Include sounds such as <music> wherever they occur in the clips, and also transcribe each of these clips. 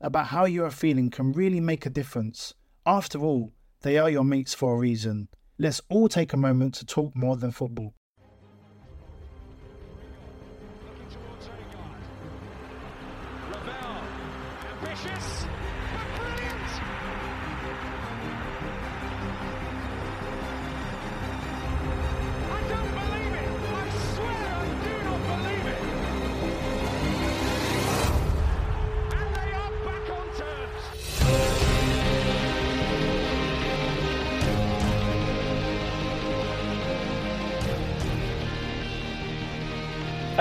about how you are feeling can really make a difference. After all, they are your mates for a reason. Let's all take a moment to talk more than football.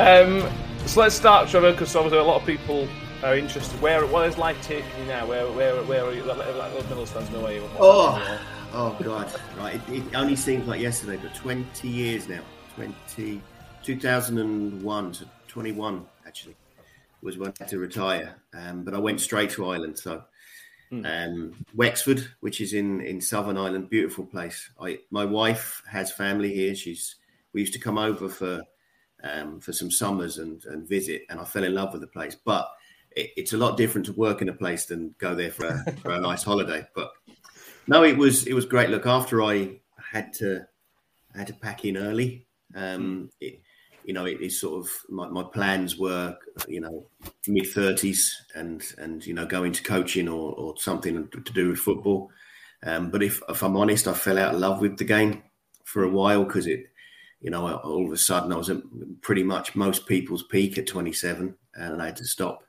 Um, so let's start, Trevor, because obviously a lot of people are interested. Where what is life taking you now? Where where where are you? Those middle stands you. Oh, oh God! Right, it, it only seems like yesterday, but 20 years now. 20, 2001 to 21 actually was when I had to retire. Um, but I went straight to Ireland. So um, Wexford, which is in in Southern Ireland, beautiful place. I my wife has family here. She's we used to come over for um, for some summers and and visit, and I fell in love with the place. But it, it's a lot different to work in a place than go there for a, <laughs> for a nice holiday. But no, it was it was great. Look, after I had to I had to pack in early. Um, it, you know, it is sort of my, my plans were, you know, mid thirties and and you know go into coaching or, or something to do with football. Um, but if if I'm honest, I fell out of love with the game for a while because it, you know, all of a sudden I was at pretty much most people's peak at 27, and I had to stop.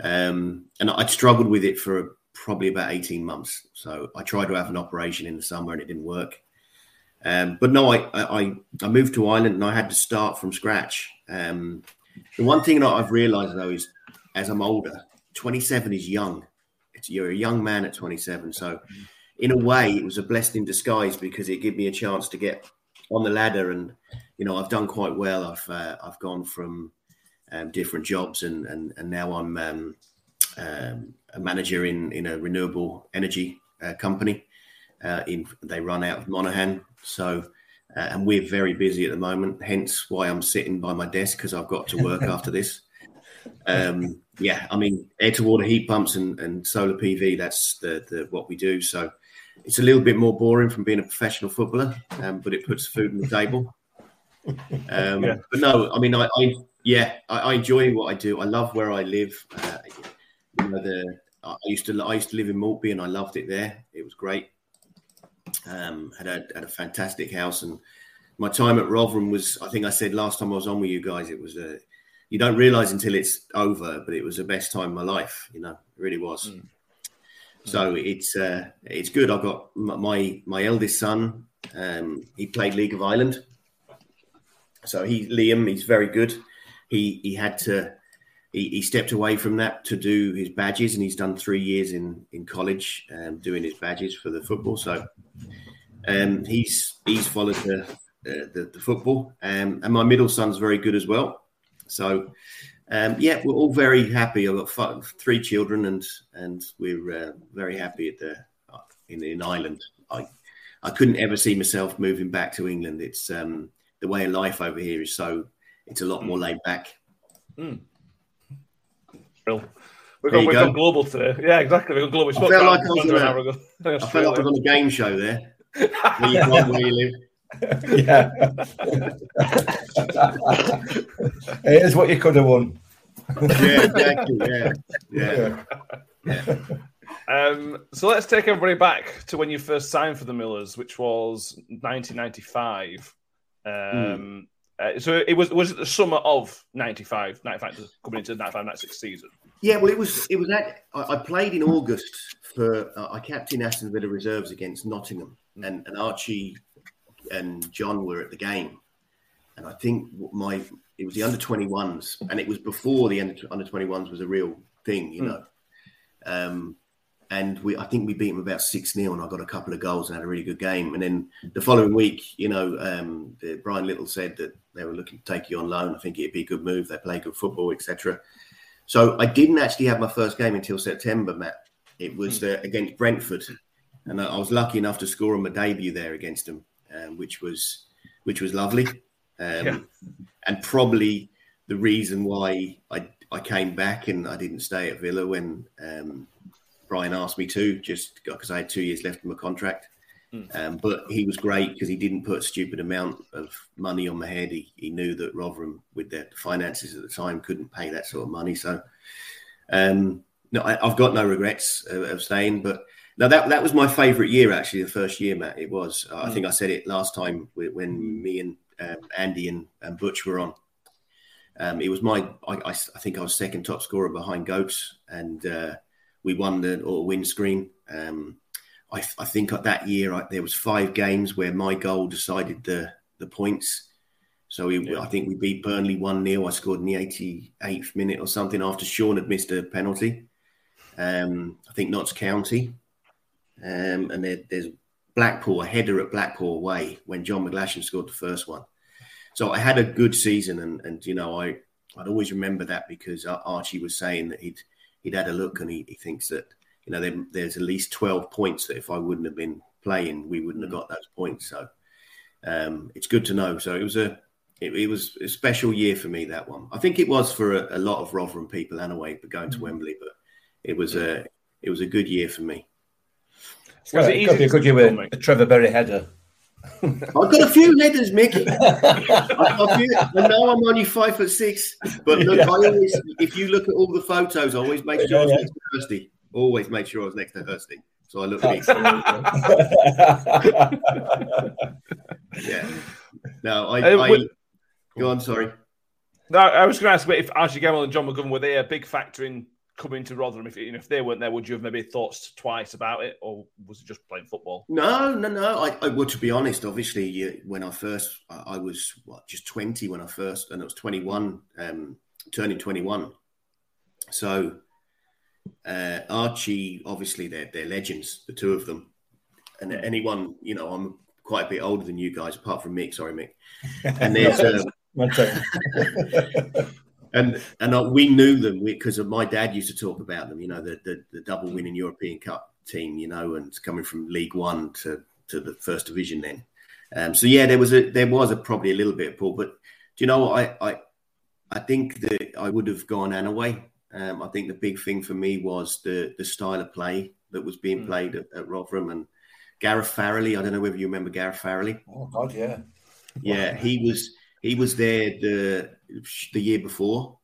Um, and I'd struggled with it for probably about 18 months. So I tried to have an operation in the summer and it didn't work. Um, but no, I, I I moved to Ireland and I had to start from scratch. Um, the one thing that I've realised though is, as I'm older, 27 is young. It's, you're a young man at 27, so in a way, it was a blessing in disguise because it gave me a chance to get on the ladder, and you know, I've done quite well. I've uh, I've gone from um, different jobs, and and and now I'm um, um, a manager in in a renewable energy uh, company. Uh, in they run out of Monaghan, so uh, and we're very busy at the moment. Hence why I'm sitting by my desk because I've got to work <laughs> after this. Um, yeah, I mean, air to water heat pumps and, and solar PV. That's the, the what we do. So it's a little bit more boring from being a professional footballer, um, but it puts food on the table. Um, Yeah. But no, I mean, I, I yeah, I, I enjoy what I do. I love where I live. Uh, you know, the I used to I used to live in Maltby and I loved it there. It was great. Um, had a had a fantastic house and my time at Rotherham was. I think I said last time I was on with you guys, it was a. You don't realise until it's over, but it was the best time of my life. You know, it really was. So it's uh, it's good. I've got my my eldest son. Um, he played League of Ireland. So he Liam, he's very good. He he had to he, he stepped away from that to do his badges, and he's done three years in in college um, doing his badges for the football. So um, he's he's followed the the, the, the football, um, and my middle son's very good as well. So um, yeah, we're all very happy. I've got five, three children, and and we're uh, very happy at the in in Ireland. I I couldn't ever see myself moving back to England. It's um, the way of life over here is so it's a lot more laid back. Real. We've There gone, you we've go. gone global today. Yeah, exactly. We've gone global. We felt like I was it in an a- hour ago. <laughs> I felt like I was on a game show there. <laughs> Where you, from, where you live. Yeah. <laughs> it is what you could have won. Yeah, exactly. Yeah, yeah. Yeah. Um, so let's take everybody back to when you first signed for the Millers, which was 1995. Um, uh, so it was was it the summer of 95, 95 coming into the 95, 96 season? Yeah, well, it was. It was that I, I played in August for. Uh, I captained Aston Villa reserves against Nottingham, and, and Archie and John were at the game, and I think my it was the under twenty ones, and it was before the under under twenty ones was a real thing, you know. Um, and we, I think we beat them about six 0 and I got a couple of goals and had a really good game. And then the following week, you know, um, the, Brian Little said that they were looking to take you on loan. I think it'd be a good move. They play good football, etc. So I didn't actually have my first game until September, Matt. It was uh, against Brentford, and I, I was lucky enough to score on my debut there against them, um, which was which was lovely, um, Yeah. and probably the reason why I I came back and I didn't stay at Villa when um, Brian asked me to, just because I had two years left in my contract. Um, but he was great because he didn't put a stupid amount of money on my head. He, he knew that Rotherham, with their finances at the time, couldn't pay that sort of money. So, um, no, I, I've got no regrets of, of staying. But no, that that was my favourite year actually. The first year, Matt, it was. Uh, I think I said it last time when me and um, Andy and, and Butch were on. Um, it was my. I, I, I think I was second top scorer behind Goats, and uh, we won the auto windscreen. Um, I, I think that year I, there was five games where my goal decided the the points. So we, I think we beat Burnley one 0 I scored in the 88th minute or something after Shaun had missed a penalty. Um, I think Notts County, um, and there, there's Blackpool, a header at Blackpool away when John McGlashan scored the first one. So I had a good season, and, and you know I I'd always remember that because Archie was saying that he'd he'd had a look and he, he thinks that you know there, there's at least 12 points that if I wouldn't have been playing we wouldn't have got those points. So um, it's good to know. So it was a it, it was a special year for me that one. I think it was for a, a lot of Rotherham people anyway, but going to Wembley, but it was a it was a good year for me. Was Well, it it easy could be a to good year with mate? a Trevor Berry header. I've got a few headers, Mickey. <laughs> I've few, I know I'm only five foot six, but look, I always, if you look at all the photos, I always make sure I was Yeah, yeah. next to Hursty. Always make sure I was next to Hursty. So I look big. Yeah. No, I, Uh, I with- go on. Sorry. No, I was going to ask if Archie Gemmill and John McGovern were they a big factor in coming to Rotherham? If you know, if they weren't there, would you have maybe thought twice about it, or was it just playing football? No, no, no. I, I well, to be honest, obviously, you, when I first, I, I was what just twenty when I first, and it was twenty one, um, turning twenty one. So, uh, Archie, obviously, they're they're legends, the two of them, and anyone, you know, I'm quite a bit older than you guys, apart from Mick. Sorry, Mick. <laughs> And there's um, One second. <laughs> and and we knew them because my dad used to talk about them. You know, the the, the double winning European Cup team. You know, and coming from League One to to the first division then. Um, so yeah, there was a there was a probably a little bit of pull, but do you know what I I I think that I would have gone anyway. Um, I think the big thing for me was the the style of play that was being played at, at Rotherham and Gareth Farrelly. I don't know whether you remember Gareth Farrelly. oh God, yeah. Yeah, he was he was there the the year before,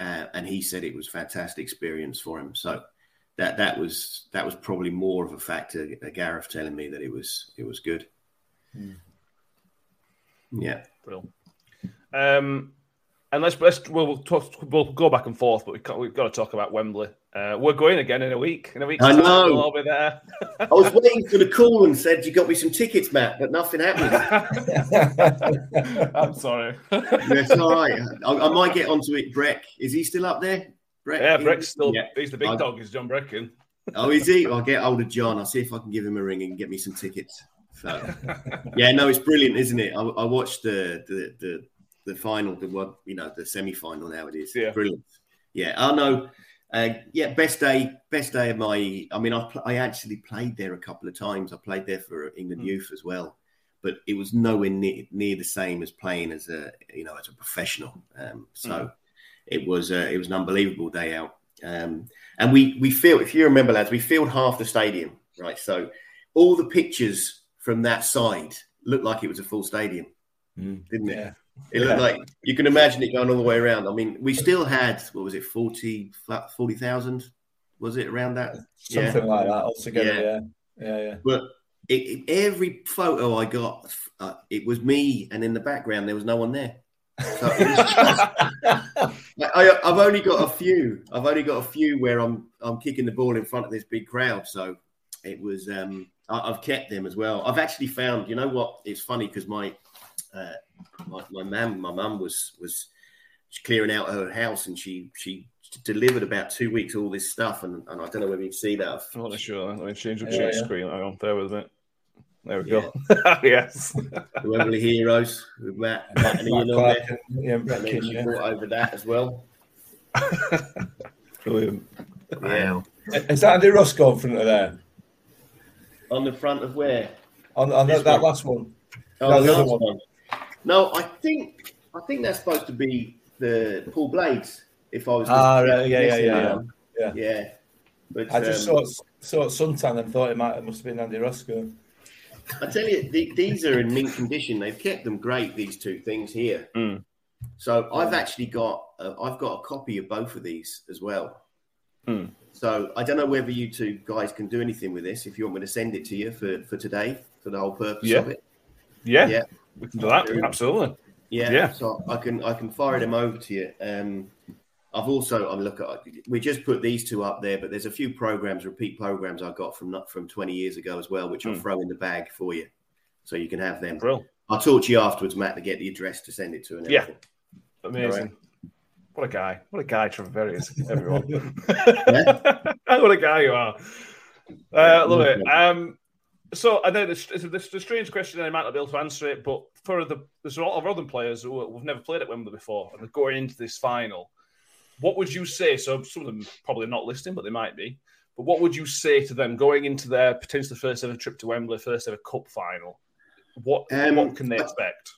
uh, and he said it was a fantastic experience for him. So that that was that was probably more of a factor. uh, Gareth telling me that it was it was good. Yeah, Brilliant. Um, and let's let's we'll, we'll talk, we'll go back and forth, but got, we've got to talk about Wembley. Uh, we're going again in a week. In a week, I know. We'll be there. I was waiting for the call and said you got me some tickets, Matt, but nothing happened. <laughs> I'm sorry. That's all right. I, I might get onto it. Breck, is he still up there? Breck, yeah, Breck's still Yeah. he's the big I- dog. Is John Breckin. Oh, is he? I'll get hold of John. I'll see if I can give him a ring and get me some tickets. So, yeah, no, it's brilliant, isn't it? I, I watched the the the the final, the what you know, the semi final. Now it is Yeah. brilliant. Yeah, I know. Uh, yeah, best day, best day of my. I mean, I pl- I actually played there a couple of times. I played there for England youth as well, but it was nowhere near, near the same as playing as a you know as a professional. Um, so it was uh, it was an unbelievable day out. Um, and we we filled, if you remember, lads, we filled half the stadium, right? So all the pictures from that side looked like it was a full stadium, didn't it? Yeah. It looked like you can imagine it going all the way around. I mean, we still had what was it, 40 40,000 Was it around that? Something like that altogether. Yeah. Yeah. Yeah. Yeah. But it, it- every photo I got, uh, it was me, and in the background there was no one there. So just- <laughs> I, I've only got a few. I've only got a few where I'm I'm kicking the ball in front of this big crowd. So it was. Um, I, I've kept them as well. I've actually found. You know what? It's funny because my uh, my my mum my mum was was clearing out her house and she she delivered about two weeks all this stuff and, and I don't know whether you can see that. I'm not sure. Let me change the Yeah, change yeah. screen. Hang on, there with it. There we Yeah. go. <laughs> yes. The Wembley Heroes with Matt, Matt and Matt Ian on there. Clark, yeah, Matt And then King, yeah. brought over that as well. <laughs> Brilliant. Yeah. Is that Andy Roscoe in front of there? On the front of where? On, on that, that last one? Oh, No, the the other last one. one. No, I think I think that's supposed to be the Paul Blades. If I was Ah, right, yeah, yeah, guessing yeah, yeah. yeah. But I just um, saw it, saw it suntan and thought it might it must have been Andy Roscoe. I tell you, the, these are in mint condition. They've kept them great. These two things here. Mm. So I've actually got uh, I've got a copy of both of these as well. Mm. So I don't know whether you two guys can do anything with this. If you want me to send it to you for, for today, for the whole purpose Yeah. of it. Yeah, Yeah. We can do that. Absolutely. Yeah. Yeah. So I can I can fire them over to you. Um, I've also I'm look at we just put these two up there, but there's a few programs, repeat programs I got from not from 20 years ago as well, which I'll Mm. throw in the bag for you, so you can have them. Brill. I'll talk to you afterwards, Matt, to get the address to send it to. And Yeah. everything. Amazing. What a guy. What a guy, Trevor Berry is, everyone. <laughs> Yeah. <laughs> what a guy you are. Uh, love it. Um, so I know this, it's a, this is a strange question, and I might not be able to answer it, but for the there's a lot of other players who have never played at Wembley before, and they're going into this final. What would you say? So some of them probably not listening, but they might be. But what would you say to them going into their potentially first ever trip to Wembley, first ever cup final? What Um, what can they expect?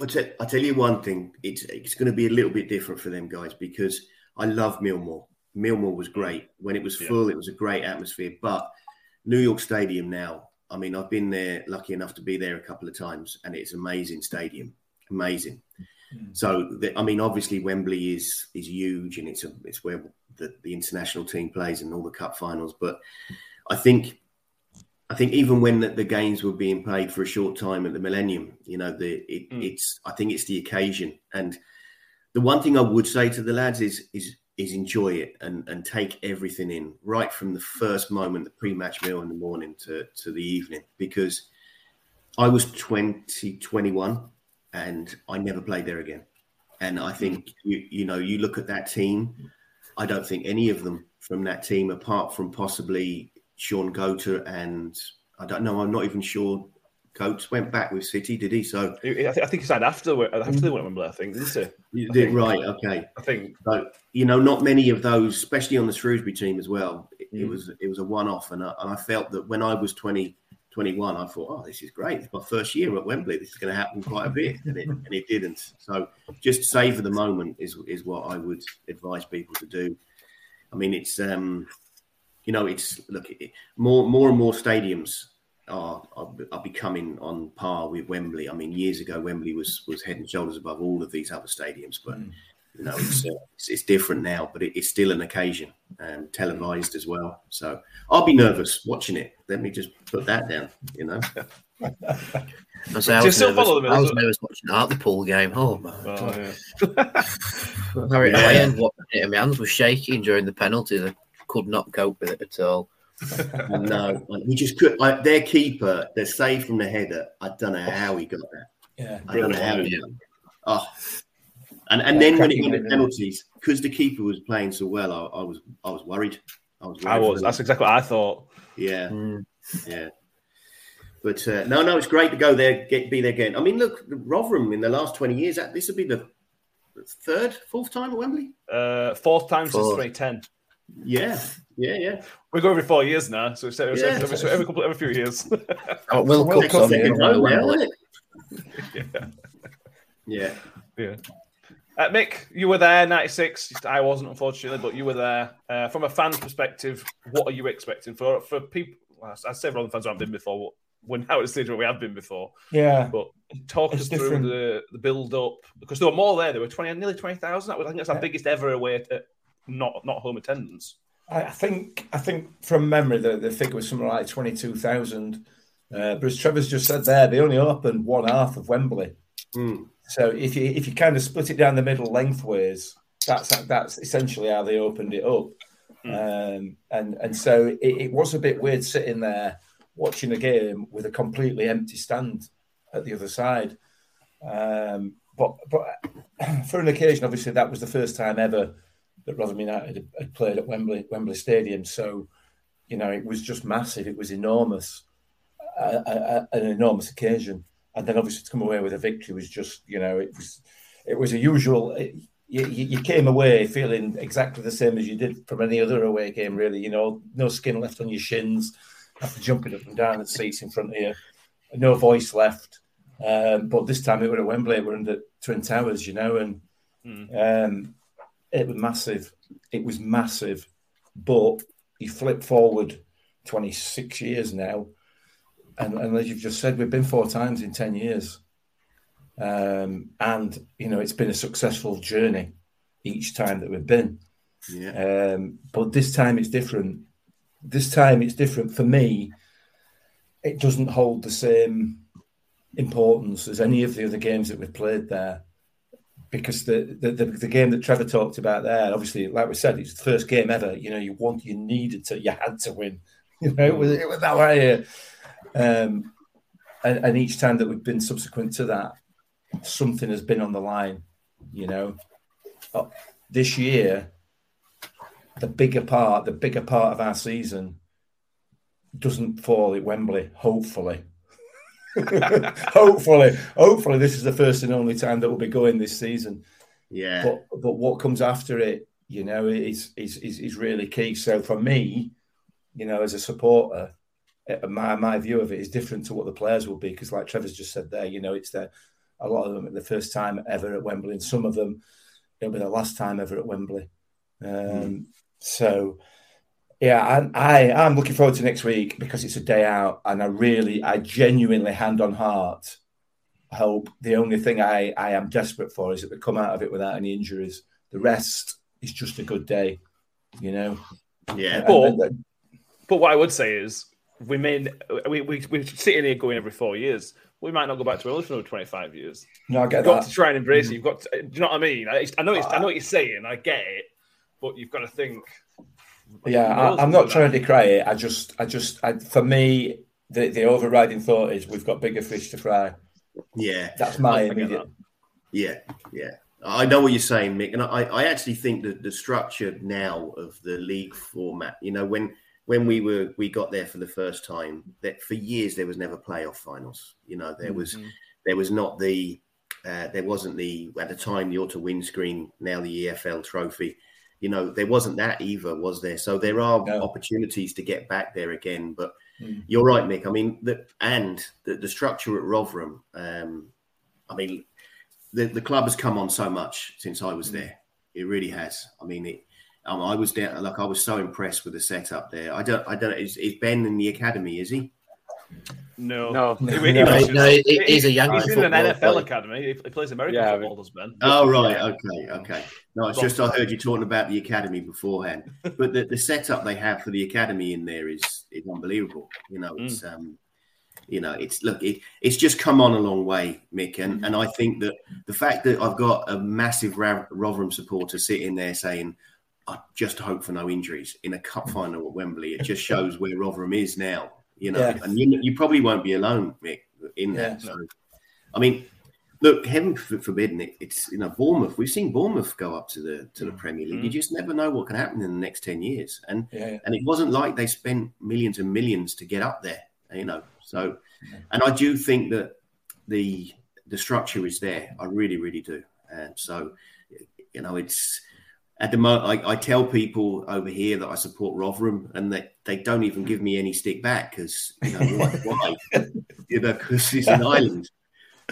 I'll, tell, I'll tell you one thing. It's it's going to be a little bit different for them guys because I love Millmoor. Millmoor was great when it was Yeah. full. It was a great atmosphere. But New York Stadium now. I mean, I've been there, lucky enough to be there a couple of times, and it's amazing stadium, amazing. So, the, I mean, obviously Wembley is is huge, and it's a, it's where the, the international team plays and all the cup finals. But I think I think even when the, the games were being played for a short time at the Millennium, you know, the it, Mm. it's I think it's the occasion. And the one thing I would say to the lads is is is enjoy it and and take everything in right from the first moment, the pre-match meal in the morning to to the evening, because I was 20, 21 and I never played there again. And I think you you know you look at that team. I don't think any of them from that team, apart from possibly Shaun Goater and I don't know. I'm not even sure Coates went back with City, did he? So I think, I think he signed after after they went Wembley. I think didn't he? you did think- right. Okay. I think So you know, not many of those, especially on the Shrewsbury team as well. It, it Mm. was it was a one off, and I, and I felt that when I was 20, 21, I thought, oh, this is great. It's my first year at Wembley. This is going to happen quite a bit, and it and it didn't. So just savor the moment is is what I would advise people to do. I mean, it's um, you know, it's look it, more more and more stadiums are, are are becoming on par with Wembley. I mean, years ago, Wembley was was head and shoulders above all of these other stadiums, but you know, it's, uh, it's it's different now, but it, it's still an occasion, um, televised as well. So I'll be nervous watching it. Let me just put that down. You know, <laughs> I say I was, still nervous, follow them, I was nervous watching the Hartlepool game. Oh man, well, yeah. <laughs> Harry Yeah. Ryan, what it, my hands were shaking during the penalty. I could not cope with it at all. No, he just could. Like, their keeper, their save from the header. I don't know how he got that. Yeah. I don't know how he got that. Oh, and and Yeah, then when it cracking went to penalties, because the keeper was playing so well, I, I was I was worried. I was. I was. That's exactly what I thought. yeah. Mm. Yeah. But uh, no, no, it's great to go there, get be there again. I mean, look, Rotherham in the last twenty years, this would be the third, fourth time at Wembley. Uh, fourth time since Fourth. 2010. Yeah, yeah, yeah. We go every four years now, so it's every, Yeah. every, every, every couple every few years. <laughs> Oh, Will World Cup's Cup on Second here. row now, Wembley. yeah. Yeah. Yeah. Uh, Mick, you were there, 96. I wasn't, unfortunately, but you were there. Uh, from a fan perspective, what are you expecting for for people? Well, I say for other fans who haven't been before, we're now at the stage where we have been before. Yeah. But talk It's us through the, the build up because there were more there. There were 20, nearly 20,000. That I think that's our Yeah. biggest ever away at not, not home attendance. I I think I think from memory the, the figure was something like twenty two thousand. Uh, but as Trevor's just said there, they only opened one half of Wembley. Mm. So if you if you kind of split it down the middle lengthways, that's that's essentially how they opened it up. Um, and and so it, it was a bit weird sitting there watching a game with a completely empty stand at the other side. Um, but but <clears throat> for an occasion, obviously that was the first time ever that Rotherham United had- played at Wembley Wembley Stadium. So you know it was just massive. It was enormous, a, a, an enormous occasion. And then obviously to come away with a victory was just you know it was it was a usual. It, you, you came away feeling exactly the same as you did from any other away game, really. You know, no skin left on your shins after jumping up and down at seats in front of you, no voice left. Um, but this time it was at Wembley, we're under Twin Towers, you know, and um, it was massive. It was massive. But you flip forward 26 years now, and, and as you've just said, we've been four times in 10 years. Um, and, you know, it's been a successful journey each time that we've been. Yeah. Um, but this time it's different. This time it's different for me. It doesn't hold the same importance as any of the other games that we've played there, because the the, the, the game that Trevor talked about there, obviously, like we said, it's the first game ever. You know, you want, you needed to, you had to win. <laughs> You know, it was, it was that way. Um, and, and each time that we've been subsequent to that, something has been on the line. You know, Uh, this year the bigger part, the bigger part of our season doesn't fall at Wembley, hopefully. <laughs> hopefully, hopefully, this is the first and only time that we'll be going this season. Yeah. But but what comes after it, you know, is is is, is really key. So for me, you know, as a supporter, uh, my my view of it is different to what the players will be because, like Trevor's just said there, you know, it's the a lot of them the first time ever at Wembley, and some of them it'll be the last time ever at Wembley. Um, So, yeah, I, I I'm looking forward to next week because it's a day out, and I really, I genuinely, hand on heart, hope the only thing I I am desperate for is that we come out of it without any injuries. The rest is just a good day, you know. Yeah. And- But- and- and- But what I would say is, we may we we we're sitting here going every four years. We might not go back to England for another twenty five years. no, I get You've get got to try and embrace it. Mm-hmm. You've got to, do you know what I mean? I, I know it's, I know what you're saying. I get it, but you've got to think. Yeah, I, I'm not trying to decry it. I just, I just, I, for me, the, the overriding thought is we've got bigger fish to fry. Yeah. That's my I get immediate. Yeah, yeah. I know what you're saying, Mick, and I, I actually think that the structure now of the league format, you know, when when we were we got there for the first time, that for years there was never playoff finals. You know, there was there was not the uh, there wasn't the at the time the auto windscreen, now the EFL trophy. You know, there wasn't that either, was there? So there are No. opportunities to get back there again. But Mm. you're right, Mick. I mean, the, and the, the structure at Rotherham. Um, I mean, the, the club has come on so much since I was there. It really has. I mean, it. Um, I was there. Like I was so impressed with the setup there. I don't. I don't. Is, is Ben in the academy? Is he? No, No. He- <laughs> he No, was- no, he- he- he's a Yankee He's in an NFL player. academy. He he plays American Yeah, football, does Ben? Oh right. Okay. Okay. No, it's just I heard you talking about the academy beforehand. <laughs> But the, the setup they have for the academy in there is is unbelievable. You know, it's um, you know, it's look, it, it's just come on a long way, Mick, and and I think that the fact that I've got a massive Ra- Rotherham supporter sitting there saying. I just hope for no injuries in a cup final at Wembley. It just <laughs> shows where Rotherham is now, you know. Yeah. And you, you probably won't be alone, Mick, in Yeah. that. So, I mean, look, heaven forbid, Nick, it's you know Bournemouth. We've seen Bournemouth go up to the to the mm. Premier League. Mm. You just never know what can happen in the next ten years, and Yeah, yeah. and it wasn't like they spent millions and millions to get up there, you know. So, mm. and I do think that the the structure is there. I really, really do. And so, you know, it's at the moment. I, I tell people over here that I support Rotherham, and that they don't even give me any stick back because you know why? <laughs> why? you know, because it's an island.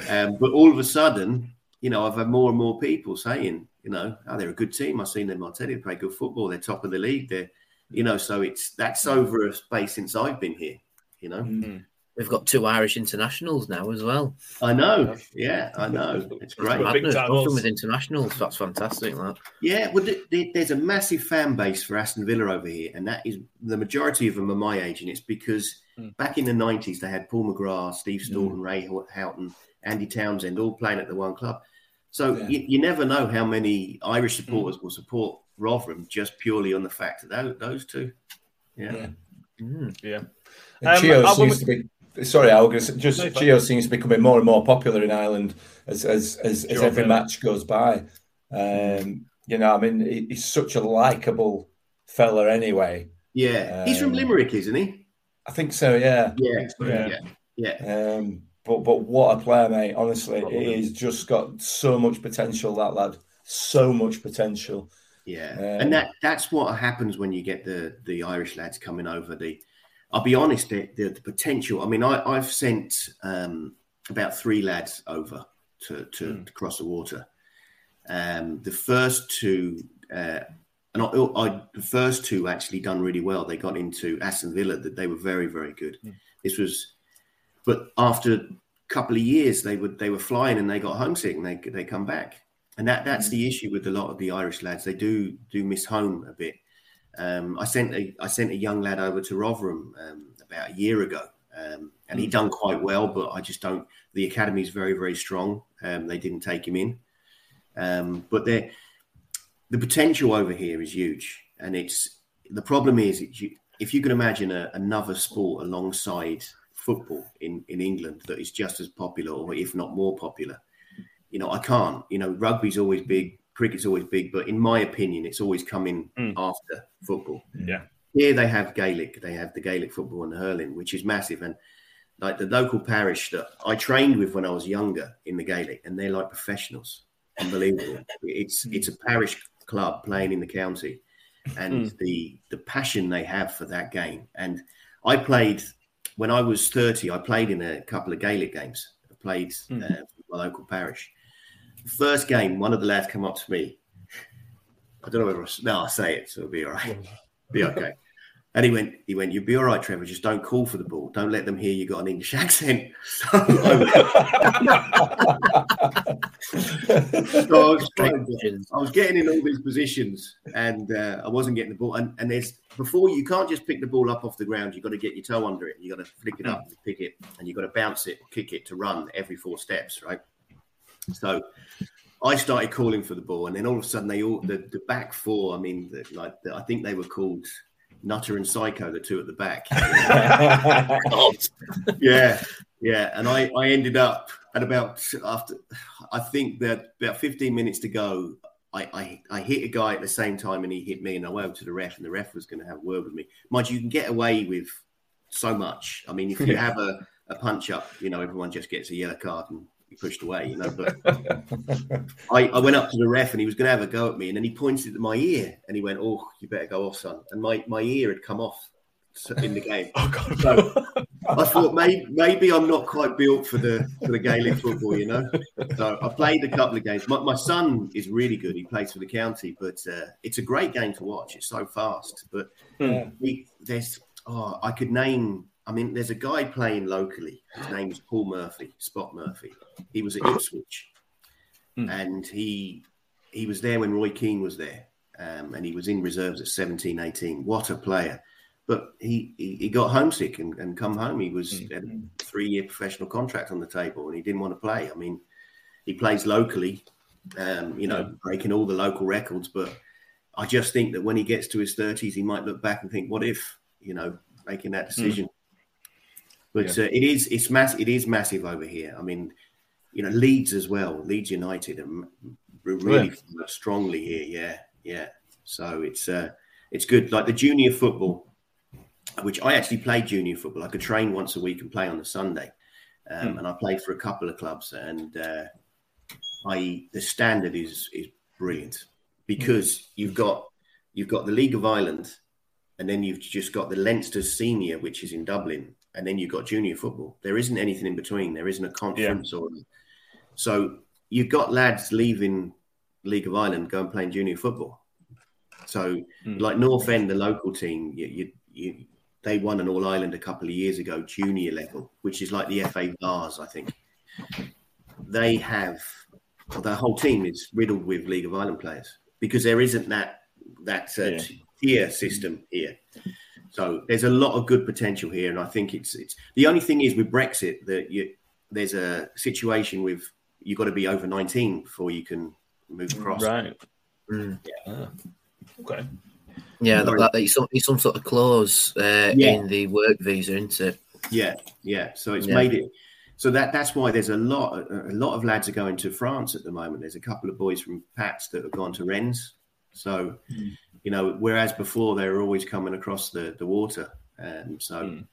Um, but all of a sudden, you know, I've had more and more people saying, you know, oh, they're a good team. I've seen them on telly. They play good football. They're top of the league. They're, you know, so it's that's over a space since I've been here. You know, Mm. We've got two Irish internationals now as well. I know. Yeah, I know. It's great. Big Madness, time with internationals. That's fantastic. That. Yeah, well, th- th- there's a massive fan base for Aston Villa over here, and that is the majority of them are my age, and it's because Mm. back in the '90s they had Paul McGrath, Steve Staunton, Ray Houghton, Andy Townsend, all playing at the one club. So Yeah. you, you never know how many Irish supporters will support Rotherham just purely on the fact that those, those two. Yeah. Yeah. Mm. Yeah. Um, Gio I- seems to be. Sorry, I was just No, fine. Gio seems to be becoming more and more popular in Ireland as as as, as every Phillips. match goes by. Um, you know, I mean, he- he's such a likable fella. Anyway, Yeah. He's from Um, Limerick, isn't he? I think so. Yeah. Yeah. Yeah. Yeah. Yeah. Um, but but what a player, mate! Honestly, he's just got so much potential. That lad, so much potential. Yeah, Um, and that that's what happens when you get the the Irish lads coming over. The I'll be honest, the, the, the potential. I mean, I, I've sent um, about three lads over to to, Hmm. to cross the water. Um, the first two, uh, and I, I, the first two actually done really well. They got into Aston Villa. That they were very very good. Hmm. This was, but after a couple of years, they would they were flying and they got homesick and they they come back. And that that's the issue with a lot of the Irish lads. They do do miss home a bit. Um, I sent a I sent a young lad over to Rotherham um, about a year ago, um, and he done quite well. But I just don't. The academy is very very strong. Um, they didn't take him in, um, but the potential over here is huge, and it's the problem is it, you, if you can imagine a, another sport alongside football in in England that is just as popular, or if not more popular. You know, I can't. You know, rugby's always big, cricket's always big, but in my opinion, it's always coming Mm. after football. Yeah. Here they have Gaelic, they have the Gaelic football and hurling, which is massive. And like the local parish that I trained with when I was younger in the Gaelic, and they're like professionals. Unbelievable. It's it's a parish club playing in the county, and the the passion they have for that game. And I played when I was thirty. I played in a couple of Gaelic games. I played uh, for my local parish. First game, one of the lads come up to me. I don't know whether I, no, I'll say it, so it'll be all right. <laughs> Be okay. And he went, he went, you'll be all right, Trevor. Just don't call for the ball. Don't let them hear you got an English <laughs> accent. So I, <laughs> so I was to- I was getting in all these positions and uh, I wasn't getting the ball. And, and there's before you can't just pick the ball up off the ground. You've got to get your toe under it. You've got to flick it up, pick it, and you've got to bounce it, kick it to run every four steps, right? So I started calling for the ball, and then all of a sudden they all the, the back four. I mean, the, like the, I think they were called Nutter and Psycho, the two at the back. <laughs> yeah, yeah. And I, I ended up at about after I think that about 15 minutes to go, I, I, I hit a guy at the same time and he hit me and I went over to the ref and the ref was going to have a word with me. Mind you, you can get away with so much. I mean, if you <laughs> have a, a punch up, you know, everyone just gets a yellow card and pushed away, you know. But <laughs> I, I went up to the ref and he was going to have a go at me and then he pointed at my ear and he went, "Oh, you better go off, son." And my, my ear had come off in the game. <laughs> Oh God. So I thought maybe maybe I'm not quite built for the for the Gaelic football, you know. So I played a couple of games. My, my son is really good. He plays for the county, but uh, it's a great game to watch. It's so fast. But Hmm. we, there's oh, I could name. I mean, there's a guy playing locally. His <gasps> name is Paul Murphy, Spot Murphy. He was at Ipswich, Hmm. and he he was there when Roy Keane was there, um, and he was in reserves at 17, 18. What a player! But he, he, he got homesick and, and come home. He was had a three year professional contract on the table and he didn't want to play. I mean, he plays locally, um, you know, breaking all the local records. But I just think that when he gets to his 30s, he might look back and think, what if, you know, making that decision. But uh, it is it's mass it is massive over here. I mean, you know, Leeds as well. Leeds United are really strongly here. Yeah, yeah. So it's uh, it's good. Like the junior football, which I actually played junior football. I could train once a week and play on the Sunday, um, and I played for a couple of clubs. And uh, I the standard is is brilliant because you've got you've got the League of Ireland, and then you've just got the Leinster Senior, which is in Dublin, and then you've got junior football. There isn't anything in between. There isn't a conference or so you've got lads leaving League of Ireland going playing junior football. So like North End, the local team, you you you, they won an All Ireland a couple of years ago, junior level, which is like the FA Vase, I think. They have, well, their whole team is riddled with League of Ireland players because there isn't that that uh, Yeah. tier system here. So there's a lot of good potential here, and I think it's it's the only thing is with Brexit that you there's a situation with you've got to be over 19 before you can move across. Right. Mm. Yeah. Okay. Yeah, that, that, it's, some, it's some sort of clause uh, Yeah. in the work visa, isn't it? Yeah, yeah. So it's Yeah. made it. So that that's why there's a lot a lot of lads are going to France at the moment. There's a couple of boys from Pats that have gone to Rennes. So you know, whereas before they were always coming across the the water. Um, so Mm.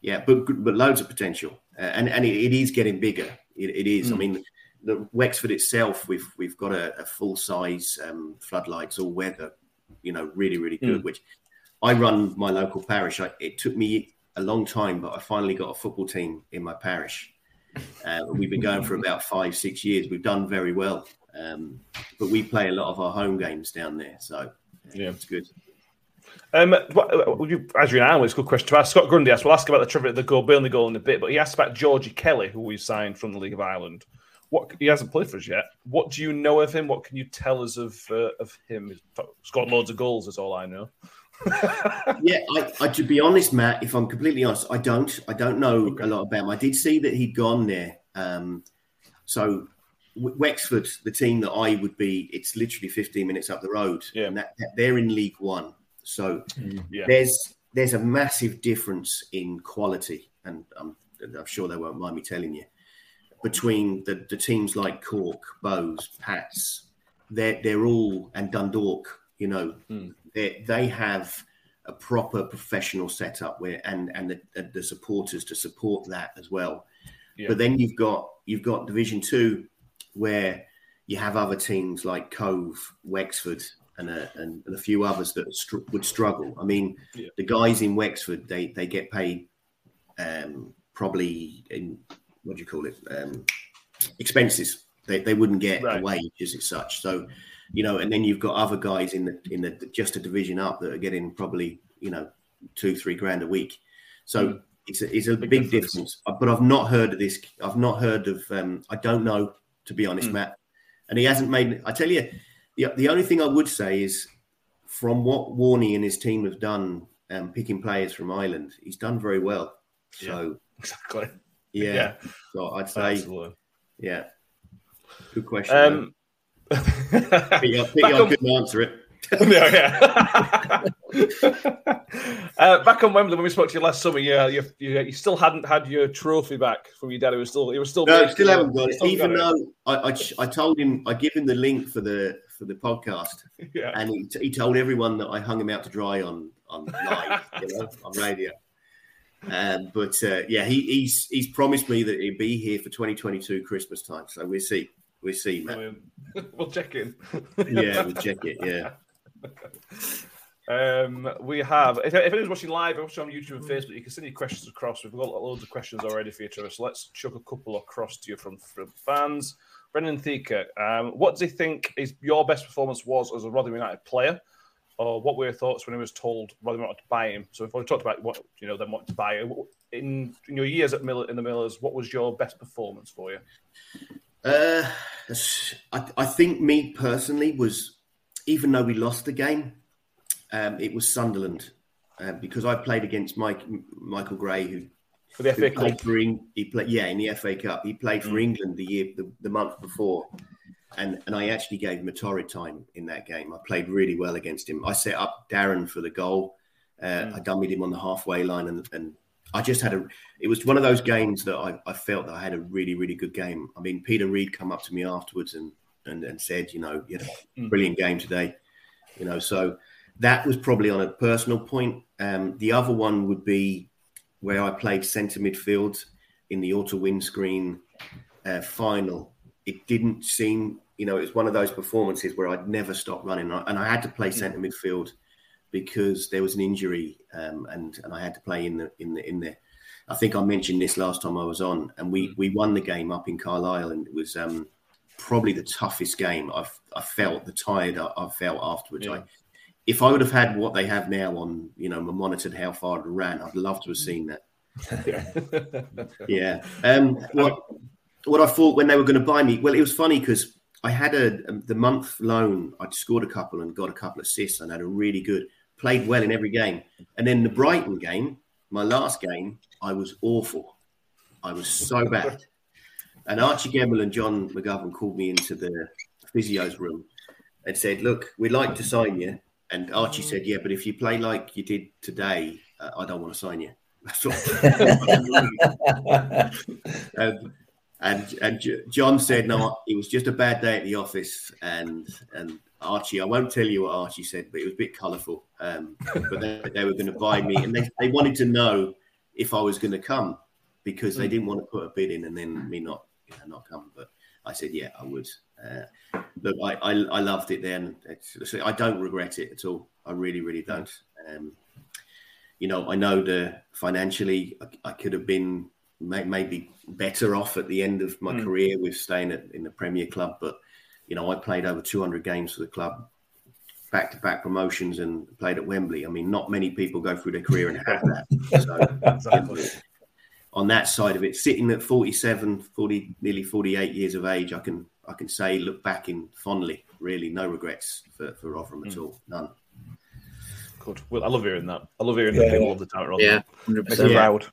yeah, but but loads of potential, uh, and and it, it is getting bigger. It, it is. I Mm. mean, the Wexford itself, we've we've got a, a full size um, floodlights, all weather. You know, really really good. Which I run my local parish. I, it took me a long time, but I finally got a football team in my parish. Uh, we've been going for about five, six years. We've done very well, um, but we play a lot of our home games down there, so Yeah. it's good. Um, what, would you, as you're an analyst, good question to ask. Scott Grundy asked, we'll ask about the Trevor, the goal, Burnley goal in a bit, but he asked about Georgie Kelly, who we signed from the League of Ireland. What he hasn't played for us yet. What do you know of him? What can you tell us of uh, of him? He's scored loads of goals, is all I know. <laughs> Yeah, I, I, to be honest, Matt, if I'm completely honest, I don't, I don't know a lot about him. I did see that he'd gone there. Um, so Wexford, the team that I would be, it's literally 15 minutes up the road. Yeah. and that, that- they're in League One. So Yeah. there's there's a massive difference in quality, and I'm, I'm sure they won't mind me telling you, between the, the teams like Cork, Bohs, Pats. They're they're all and Dundalk. You know, Hmm. they they have a proper professional setup where and and the, the supporters to support that as well. Yeah. But then you've got you've got Division Two, where you have other teams like Cobh, Wexford, and a, and, and a few others that str- would struggle. I mean, Yeah. the guys in Wexford they they get paid um, probably in what do you call it um, expenses. They, they wouldn't get Right. a wage as such. So, you know, and then you've got other guys in the in the just a division up that are getting probably you know two three grand a week. So Mm. it's a, it's a Big big, difference. difference. Uh, But I've not heard of this. I've not heard of. Um, I don't know to be honest, Mm. Matt. And he hasn't made. I tell you, the the only thing I would say is from what Warney and his team have done, um, picking players from Ireland, he's done very well. So Exactly. yeah, Yeah. so I'd say Absolutely. yeah. Good question. Um, though. Pete, I- think I couldn't answer it. <laughs> yeah, yeah. <laughs> uh, back on Wembley when we spoke to you last summer, yeah, you, you, you still hadn't had your trophy back from your dad. It was still, it was still. No, still haven't got it. Even got though I, I, I told him, I give him the link for the for the podcast, <laughs> yeah, and he, he told everyone that I hung him out to dry on on live, you know, on radio. Um, but uh, yeah, he, he's he's promised me that he'll be here for 2022 Christmas time. So we'll see, we'll see, man. we'll check in. Yeah, we'll check it. Yeah, Um, we have, if, if anyone's watching live, watching on YouTube and Facebook, you can send your questions across. We've got loads of questions already for you, Trevor. So let's chuck a couple across to you from, from fans. Brendan Thieker, um, what do you think is your best performance was as a Rotherham United player? Or what were your thoughts when he was told Rotherham wanted to buy him? So if we talked about what you know, them wanting to buy him in, in your years at Miller in the Millers, what was your best performance for you? uh, I, I think me personally was, even though we lost the game, um, it was Sunderland uh, because I played against Mike Michael Gray, who For the FA played Cup? for he played yeah in the FA Cup. He played for Mm. England the year the, the month before, and and I actually gave him a torrid time in that game. I played really well against him. I set up Darren for the goal. Uh, Mm. I dummied him on the halfway line, and and I just had a. It was one of those games that I, I felt that I had a really really good game. I mean, Peter Reid come up to me afterwards and and, and said, you know, you had a Mm. brilliant game today. You know, so that was probably on a personal point. Um, the other one would be where I played centre midfield in the auto windscreen uh, final. It didn't seem, you know, it was one of those performances where I'd never stop running, and I had to play centre midfield because there was an injury, um, and and I had to play in the in the in the. I think I mentioned this last time I was on, and we we won the game up in Carlisle, and it was um, probably the toughest game I've I felt, the tired I, I felt afterwards. Yeah. I, if I would have had what they have now on, you know, monitored how far it ran, I'd love to have seen that. <laughs> yeah. Um, what what I thought when they were going to buy me, well, it was funny because I had a the month loan. I'd scored a couple and got a couple of assists and had a really good played well in every game. And then the Brighton game, my last game, I was awful. I was so bad. And Archie Gemmill and John McGovern called me into the physio's room and said, "Look, we'd like to sign you." And Archie said, "Yeah, but if you play like you did today, uh, I don't want to sign you." <laughs> <laughs> Um, and and John said, "No, it was just a bad day at the office." And and Archie, I won't tell you what Archie said, but it was a bit colourful. Um, but they, they were going to buy me, and they, they wanted to know if I was going to come because they didn't want to put a bid in and then me not not come. But I said, yeah, I would. Uh, look, I, I, I loved it then. It's, I don't regret it at all. I really, really don't. Um, you know, I know the financially, I, I could have been may, maybe better off at the end of my Mm. career with staying at, in the Premier Club, but you know, I played over 200 games for the club, back to back promotions, and played at Wembley. I mean, not many people go through their career and have that. <laughs> So, Exactly. On that side of it, sitting at 47, 40, nearly 48 years of age, I can I can say look back in fondly. Really, no regrets for, for Rotherham at all, none. Good. Well, I love hearing that. I love hearing Yeah. that people love the town. Rotherham. Yeah, hundred Makes me percent. Yeah. proud.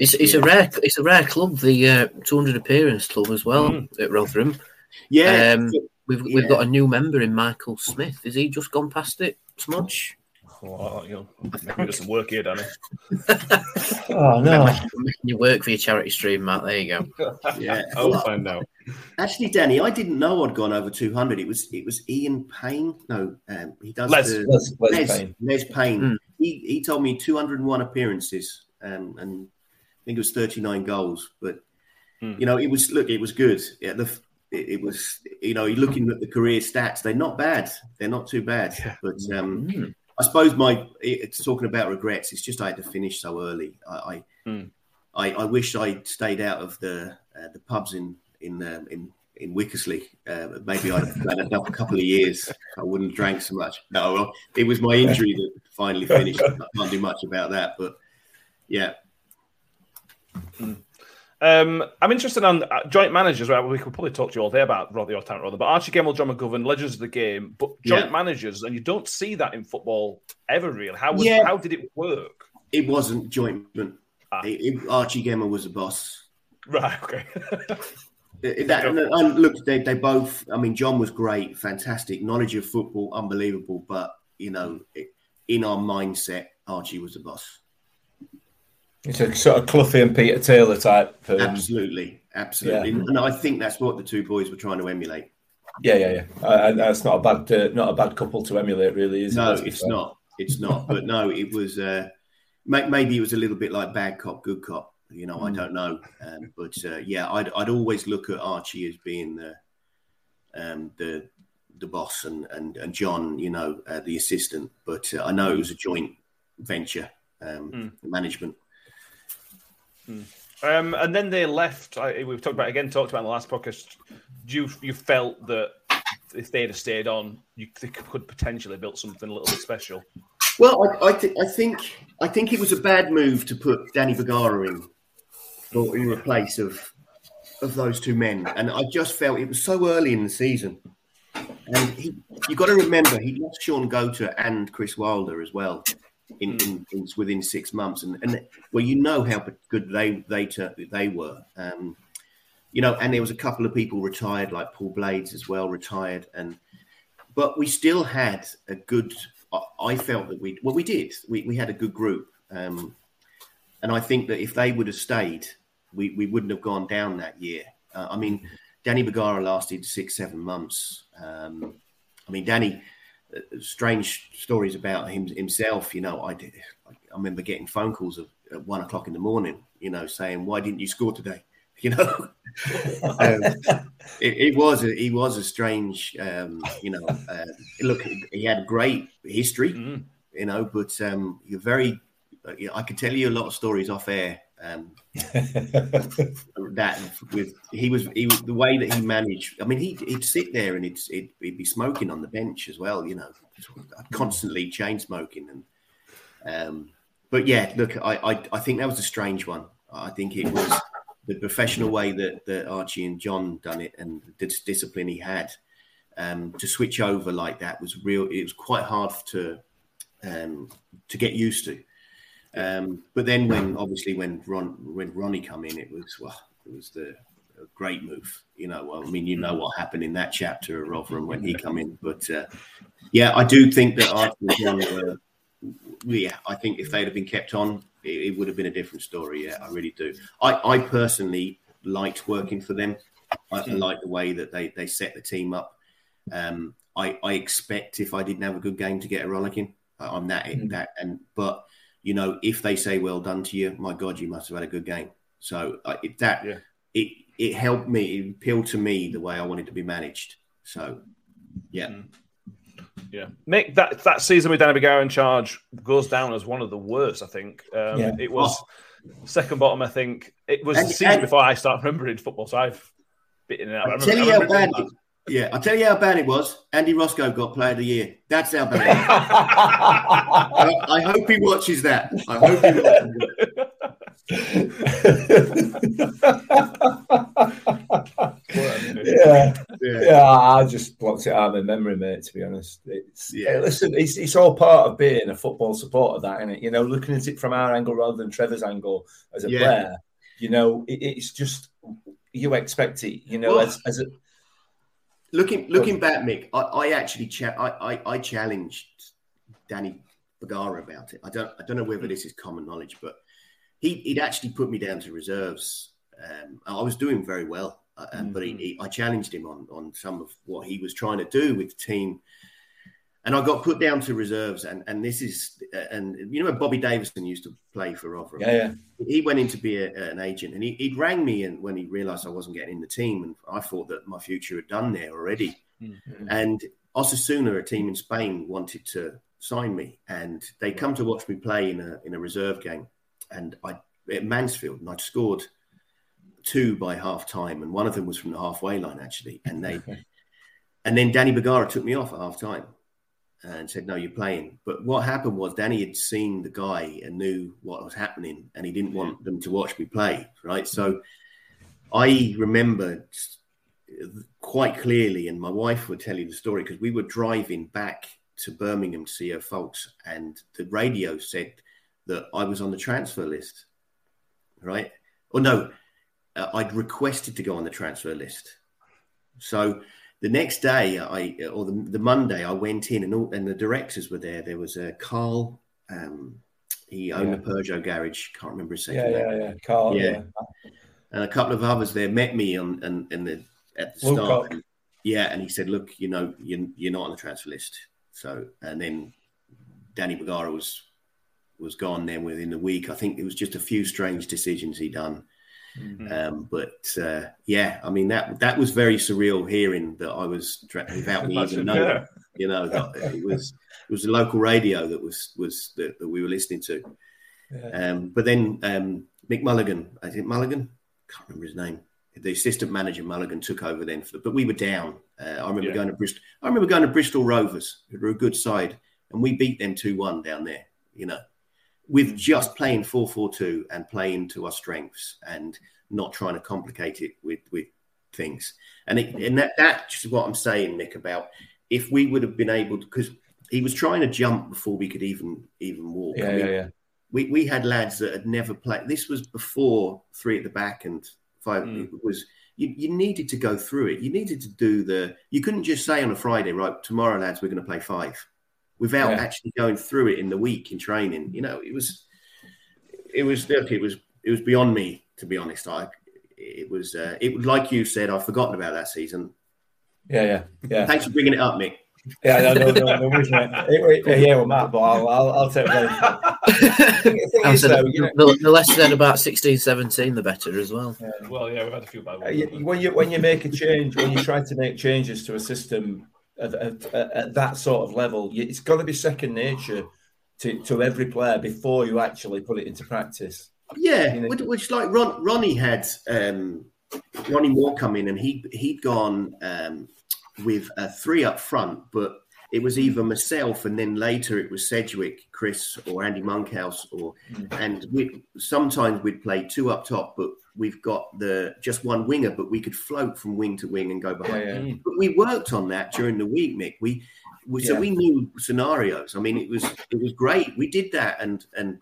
It's it's a rare it's a rare club, the uh, 200 appearance club as well Mm. at Rotherham. Yeah, Um, We've we've got a new member in Michael Smith. Is he just gone past it? Smudge. Oh, you know, maybe does some work here, Danny. <laughs> Oh no! Making you work for your charity stream, Matt. There you go. <laughs> yeah. <laughs> I'll Well, find out. actually, Danny, I didn't know I'd gone over 200. It was it was Ian Payne. No, um, he does Les. the, Les, Les Les, Payne. Les Payne. Mm. He he told me 201 appearances, um, and I think it was 39 goals. But Mm. you know, it was look, it was good. Yeah, the it, it was you know, you're looking at the career stats. They're not bad. They're not too bad. Yeah. But um, Mm. I suppose my it's talking about regrets. It's just I had to finish so early. I I, Hmm. I, I wish I'd stayed out of the uh, the pubs in in um, in in Wickersley. Uh, maybe I'd have had a couple of years. I wouldn't have drank so much. No, well, it was my injury that finally finished. I can't do much about that, but yeah, Um, I'm interested on uh, joint managers. Right, we could probably talk to you all day about Rotherham or Town Rotherham, but Archie Gemmill, John McGovern, legends of the game, but joint Yeah. managers, and you don't see that in football ever. Really, how was Yeah. how did it work? it wasn't jointment. Ah. It- it- Archie Gemmill was the boss. Right. Okay. <laughs> That, and, and look, they, they both. I mean, John was great, fantastic knowledge of football, unbelievable. But you know, it, in our mindset, Archie was the boss. It's a sort of Cloughie and Peter Taylor type. Um, Absolutely, absolutely. Yeah. And I think that's what the two boys were trying to emulate. yeah, yeah, yeah. Uh, and that's not a bad, uh, not a bad couple to emulate, really, is it? No, it's not. It's not. but no, it was. Uh, maybe it was a little bit like bad cop, good cop. You know, I Mm. don't know. Um, but uh, yeah, I'd, I'd always look at Archie as being the um, the the boss, and and, and John, you know, uh, the assistant. But uh, I know it was a joint venture, um, Mm. management. Um, and then they left. I, we've talked about again, talked about in the last podcast. You you felt that if they'd have stayed on, you could potentially built something a little bit special. Well, I, I, th- I think I think it was a bad move to put Danny Bergara in, or in replace of of those two men, and I just felt it was so early in the season, and he, you got to remember he lost Shaun Goater and Chris Wilder as well, in, in, in within six months, and and well, you know how good they they they were, um, you know, and there was a couple of people retired like Paul Blades as well retired, and but we still had a good. I- felt that we well we did we, we had a good group, um, and I think that if they would have stayed, we, we wouldn't have gone down that year. Uh, I mean, Danny Bergara lasted six seven months. Um, I mean, Danny, strange stories about him himself. You know, I did. I remember getting phone calls at, one o'clock in the morning. You know, saying why didn't you score today? <laughs> You know, <laughs> um, it, it was a, he was a strange, um, you know. Uh, look, he had great history, Mm. you know, but um, you're very. I could tell you a lot of stories off air. Um, <laughs> that with he was he was the way that he managed. I mean, he'd, he'd sit there and he'd, he'd he'd be smoking on the bench as well. You know, constantly chain smoking and. Um, but yeah, look, I, I I think that was a strange one. I think it was the professional way that, that Archie and John done it and the dis- discipline he had um, to switch over like that was real. It was quite hard to um, to get used to. Um, but then when obviously when Ron when Ronnie come in, it was well, it was the a great move. You know, well, I mean, you know what happened in that chapter of Rotherham when he come in. But uh, yeah, I do think that were. Yeah, I think if they'd have been kept on, it, it would have been a different story. Yeah, I really do. I, I personally liked working for them. I, I like the way that they they set the team up. Um, I, I expect if I didn't have a good game to get a rollicking. I'm that that and but you know if they say well done to you, my God, you must have had a good game. So uh, it, that Yeah. it it helped me. It appealed to me the way I wanted to be managed. So yeah, Yeah, Mick, that that season with Danny Bergara in charge goes down as one of the worst. I think um, Yeah. it was second bottom. I think it was And- the season and- before I started remembering football. So I've bitten it out. I I'll remember- tell I you how bad. It It, yeah, I'll tell you how bad it was. Andy Roscoe got Player of the Year. That's how bad. It was. I, <laughs> I hope he watches that. I hope he watches yeah, Yeah. yeah. I just blocked it out of my memory, mate. To be honest, it's Yeah. yeah. Listen, it's, it's all part of being a football supporter, that isn't it? You know, looking at it from our angle rather than Trevor's angle as a Yeah. player. You know, it, it's just you expect it. You know, Well, as, as a Looking looking back, Mick, I, I actually cha- I, I, I challenged Danny Bergara about it. I don't I don't know whether this is common knowledge, but he he'd actually put me down to reserves. Um, I was doing very well, uh, um, but he, he, I challenged him on on some of what he was trying to do with the team, and I got put down to reserves. And and this is and you know Bobby Davison used to play for Rotherham yeah, yeah. he went in to be a, an agent and he, he'd rang me and when he realized I wasn't getting in the team and I thought that my future had done there already. Mhm. And Osasuna, a team in Spain, wanted to sign me and they come to watch me play in a in a reserve game and I at Mansfield and I'd scored two by half time and one of them was from the halfway line actually and they <laughs> and then Danny Bergara took me off at half time and said, No, you're playing. But what happened was Danny had seen the guy and knew what was happening, and he didn't want them to watch me play. Right. So I remember quite clearly, and my wife would tell you the story because we were driving back to Birmingham to see her folks, and the radio said that I was on the transfer list. Right. Or no, uh, I'd requested to go on the transfer list. So the next day, I or the, the Monday, I went in and all, and the directors were there. There was a Carl. Um, he owned Yeah. a Peugeot garage. Can't remember his second Yeah, name. yeah, yeah. Carl, Yeah. yeah. And a couple of others there met me on and and the at the start. Yeah, and he said, "Look, you know, you're, you're not on the transfer list." So, and then Danny Bergara was was gone. Then within a week, I think it was just a few strange decisions he done. Um, but uh, yeah, I mean that that was very surreal hearing that I was without <laughs> me even knowing. yeah. You know, that <laughs> it was it was the local radio that was was that, that we were listening to. Yeah. Um, but then um, Mick Mulligan, I think Mulligan, can't remember his name. The assistant manager Mulligan took over then, for, but we were down. Uh, I remember Yeah. going to Bristol. I remember going to Bristol Rovers, who were a good side, and we beat them two one down there. You know, with just playing four four two and playing to our strengths and not trying to complicate it with with things. And it, and that that's what I'm saying, Nick. About if we would have been able to, because he was trying to jump before we could even even walk. Yeah, I mean, yeah, yeah. we, we had lads that had never played. This was before three at the back and five. Mm. It was you, you needed to go through it. You needed to do the. You couldn't just say on a Friday, right? Tomorrow, lads, we're going to play five, without Yeah. actually going through it in the week in training. You know, it was, it was look, it was it was beyond me to be honest. I it was uh, it was like you said. I've forgotten about that season. Yeah, yeah, yeah. Thanks for bringing it up, Mick. Yeah, no, no, no, no, worries, mate. It- it- yeah, well, Matt, but I'll, I'll, I'll take blame. for it. The thing I is, said, though, you know, the, the less said about 16, 17, the better as well. Well, yeah, we've had a few bad Uh, ones. you- when you when you make a change, when you try to make changes to a system at, at, at, at that sort of level, it's got to be second nature to, to every player before you actually put it into practice. Yeah, You know- which, which like Ron, Ronnie had um, Ronnie Moore come in, and he he'd gone um, with a three up front, but it was either myself and then later it was Sedgwick, Chris, or Andy Monkhouse, or and we sometimes we'd play two up top, but we've got the just one winger, but we could float from wing to wing and go behind. Yeah, yeah. But we worked on that during the week, Mick. We, we so Yeah. we knew scenarios. I mean, it was it was great. We did that, and and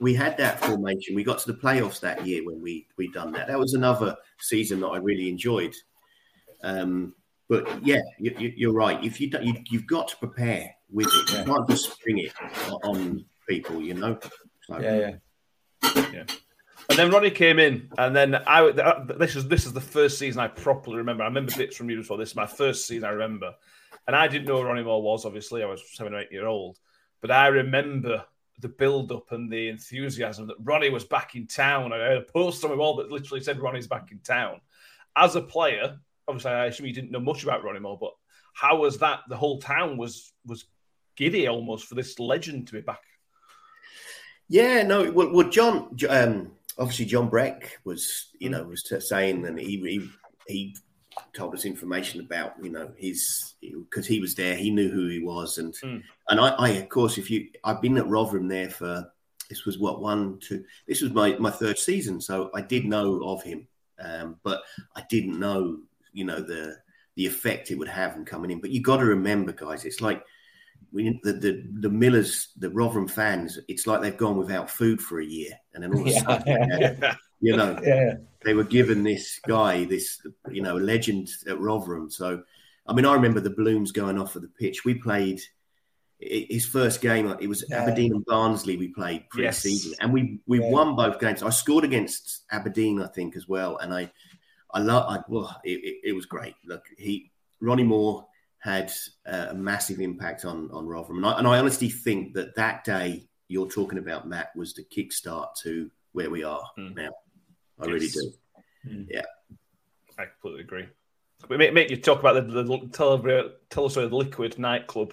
we had that formation. We got to the playoffs that year when we we done that. That was another season that I really enjoyed. Um, but yeah, you, you, you're right. If you don't, you, you've got to prepare with it. You can't just spring it on people. You know. So, Yeah, yeah. And then Ronnie came in, and then I this is this is the first season I properly remember. I remember bits from you before. This is my first season I remember, and I didn't know who Ronnie Moore was. Obviously, I was seven or eight year old, but I remember the build up and the enthusiasm that Ronnie was back in town. I had a post on my wall that literally said Ronnie's back in town. As a player, obviously, I assume you didn't know much about Ronnie Moore, but how was that? The whole town was was giddy almost for this legend to be back. Yeah, no. Well, well John, um, obviously, John Breckin was, you know, was saying, and he, he he told us information about, you know, his because he was there, he knew who he was, and Mm. and I, I, of course, if you, I've been at Rotherham there for this was what one, two, this was my my third season, so I did know of him, um, but I didn't know, you know, the the effect it would have in coming in. But you got to remember, guys, it's like we, the, the the Millers, the Rotherham fans, it's like they've gone without food for a year, and then all of a sudden, <laughs> yeah. you know, Yeah, they were given this guy, this you know legend at Rotherham. So, I mean, I remember the balloons going off of the pitch. We played his first game. It was Yeah. Aberdeen and Barnsley. We played pre-season, and we we won both games. I scored against Aberdeen, I think, as well, and I I love. I, well, it, it, it was great. Look, he Ronnie Moore had uh, a massive impact on on Rotherham, and I, and I honestly think that that day you're talking about, Matt, was the kickstart to where we are Mm. now. I really Yes. Yeah, I completely agree. But make, make you talk about the, the tell, tell us about the Liquid nightclub.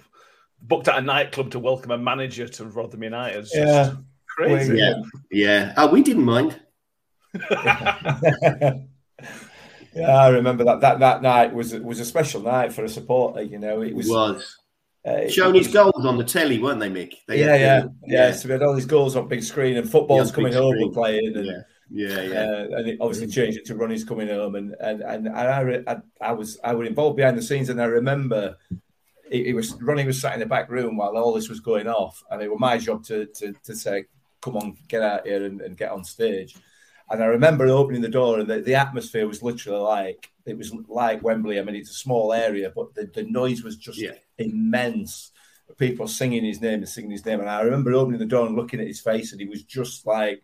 Booked at a nightclub to welcome a manager to Rotherham United. It's just Yeah. crazy. Yeah, yeah. Oh, we didn't mind. <laughs> <laughs> yeah, I remember that. That that night was was a special night for a supporter. You know, it It was. was uh, showing was- his goals on the telly, weren't they, Mick? They Yeah, yeah, the- yeah, So we had all these goals on big screen, and football's Yeah, coming home and playing, and yeah, yeah, yeah. Uh, and it obviously changed it to Ronnie's coming home, and and and, and I, re- I I was I was involved behind the scenes, and I remember it, it was Ronnie was sat in the back room while all this was going off, and it was my job to to, to say, "Come on, get out here and, and get on stage." And I remember opening the door, and the, the atmosphere was literally like it was like Wembley. I mean, it's a small area, but the, the noise was just Yeah. immense. People singing his name and singing his name, and I remember opening the door and looking at his face, and he was just like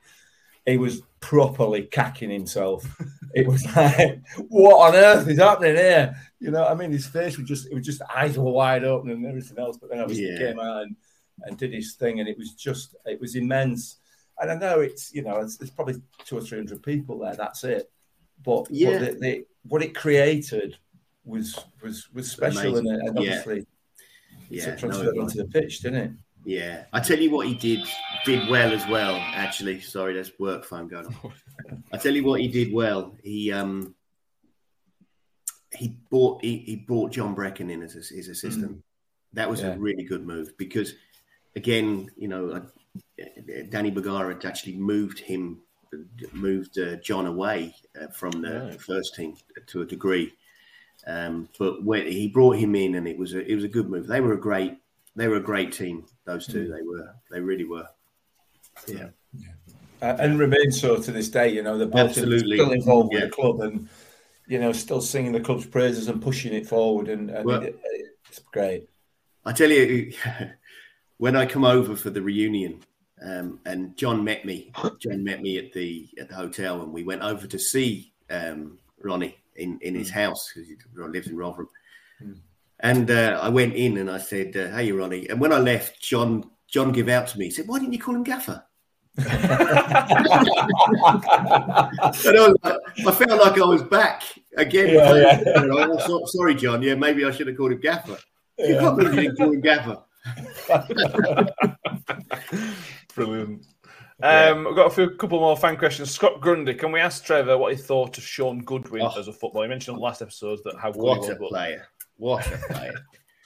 he was properly cacking himself. <laughs> It was like, what on earth is happening here? You know, I mean, his face was just, it was just eyes were wide open and everything else. But then obviously Yeah. came out and, and did his thing, and it was just, it was immense. And I know it's, you know, it's, there's probably two or three hundred people there. That's it. But Yeah. but the, the, what it created was was was special, and, Amazing. and Yeah. obviously yeah, it no, transferred it onto the pitch, didn't it? yeah. I tell you what, he did did well as well. Actually, sorry, there's work phone going on. <laughs> I tell you what, he did well. He um he bought he, he brought John Breckin in as his, his assistant. That was Yeah. a really good move because, again, you know, Danny Bergara had actually moved him, moved uh, John away uh, from the Right. first team to a degree. Um, but when he brought him in, and it was a, it was a good move. They were a great they were a great team. Those two, they were they really were. Yeah, Uh, and remain so to this day. You know, they're both Absolutely. still involved Yeah. with the club and you know still singing the club's praises and pushing it forward, and, and Well- it, it's great. I tell you, <laughs> when I come over for the reunion, um, and John met me. <laughs> John met me at the at the hotel, and we went over to see um, Ronnie in, in his house because he lives in Rotherham. And uh, I went in and I said, uh, "Hey, Ronnie." And when I left, John John gave out to me. He said, "Why didn't you call him Gaffer?" <laughs> I, like, I felt like I was back again. Yeah, yeah. <laughs> So- sorry, John. Yeah, maybe I should have called him Gaffer. You can't believe you didn't call him Gaffer. <laughs> Brilliant. Um, I've got a few couple more fan questions. Scott Grundy, can we ask Trevor what he thought of Shaun Goodwin Oh. as a footballer? He mentioned last episode that how good What he a was. but- player! What a player!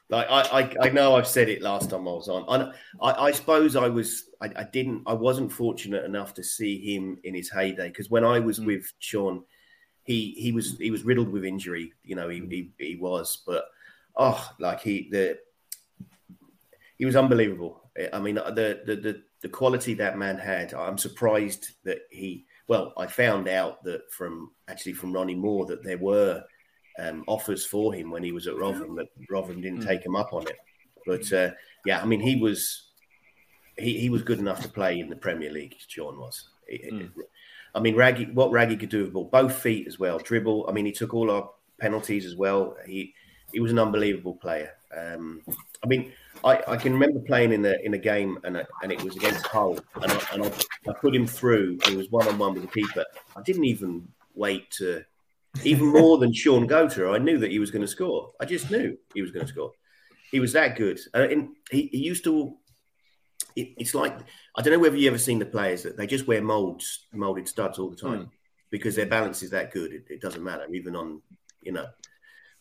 like I, I, I know I've said it last time I was on. I, I, I suppose I was, I, I didn't, I wasn't fortunate enough to see him in his heyday because when I was with Shaun, he he was he was riddled with injury. You know, he he, he was, but oh, like he the he was unbelievable. I mean, the the the, the quality that man had. I'm surprised that he. Well, I found out that from actually from Ronnie Moore that there were um, offers for him when he was at Rotherham that Rotherham didn't take him up on it. But uh, yeah, I mean, he was he, he was good enough to play in the Premier League. Shaun was. He- I mean, Raggy, what Raggy could do with the ball, both feet as well, dribble. I mean, he took all our penalties as well. He he was an unbelievable player. Um, I mean, I, I can remember playing in a in a game and I- and it was against Hull, and I, and I, I put him through. He was one on one with the keeper. I didn't even wait to even more than Shaun Goater. I knew that he was going to score. I just knew he was going to score. He was that good. Uh, and he, he used to. It, it's like I don't know whether you ever seen the players that they just wear molds, molded studs all the time because their balance is that good. It, it doesn't matter, even on you know.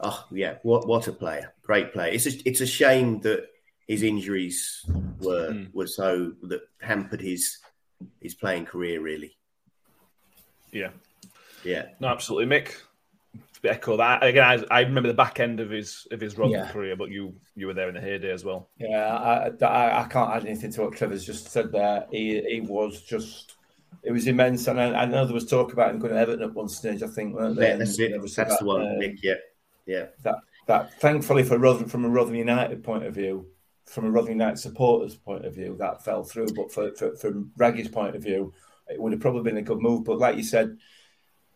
Oh yeah, what what a player! Great player. It's a, it's a shame that his injuries were were so that hampered his his playing career. Really, Yeah, yeah. no, absolutely, Mick. Echo that again. I, I remember the back end of his of his Rotherham Yeah. career, but you you were there in the heyday as well. Yeah, I, I, I can't add anything to what Trevor's just said there. He, he was just, it was immense. And I, I know there was talk about him going to Everton at one stage, I think, weren't there? Yeah, that's And it. That's that, the one, uh, Nick. Yeah, yeah. that, that thankfully for Rotherham, from a Rotherham United point of view, from a Rotherham United supporters point of view, that fell through. But for, for, from Raggy's point of view, it would have probably been a good move. But like you said,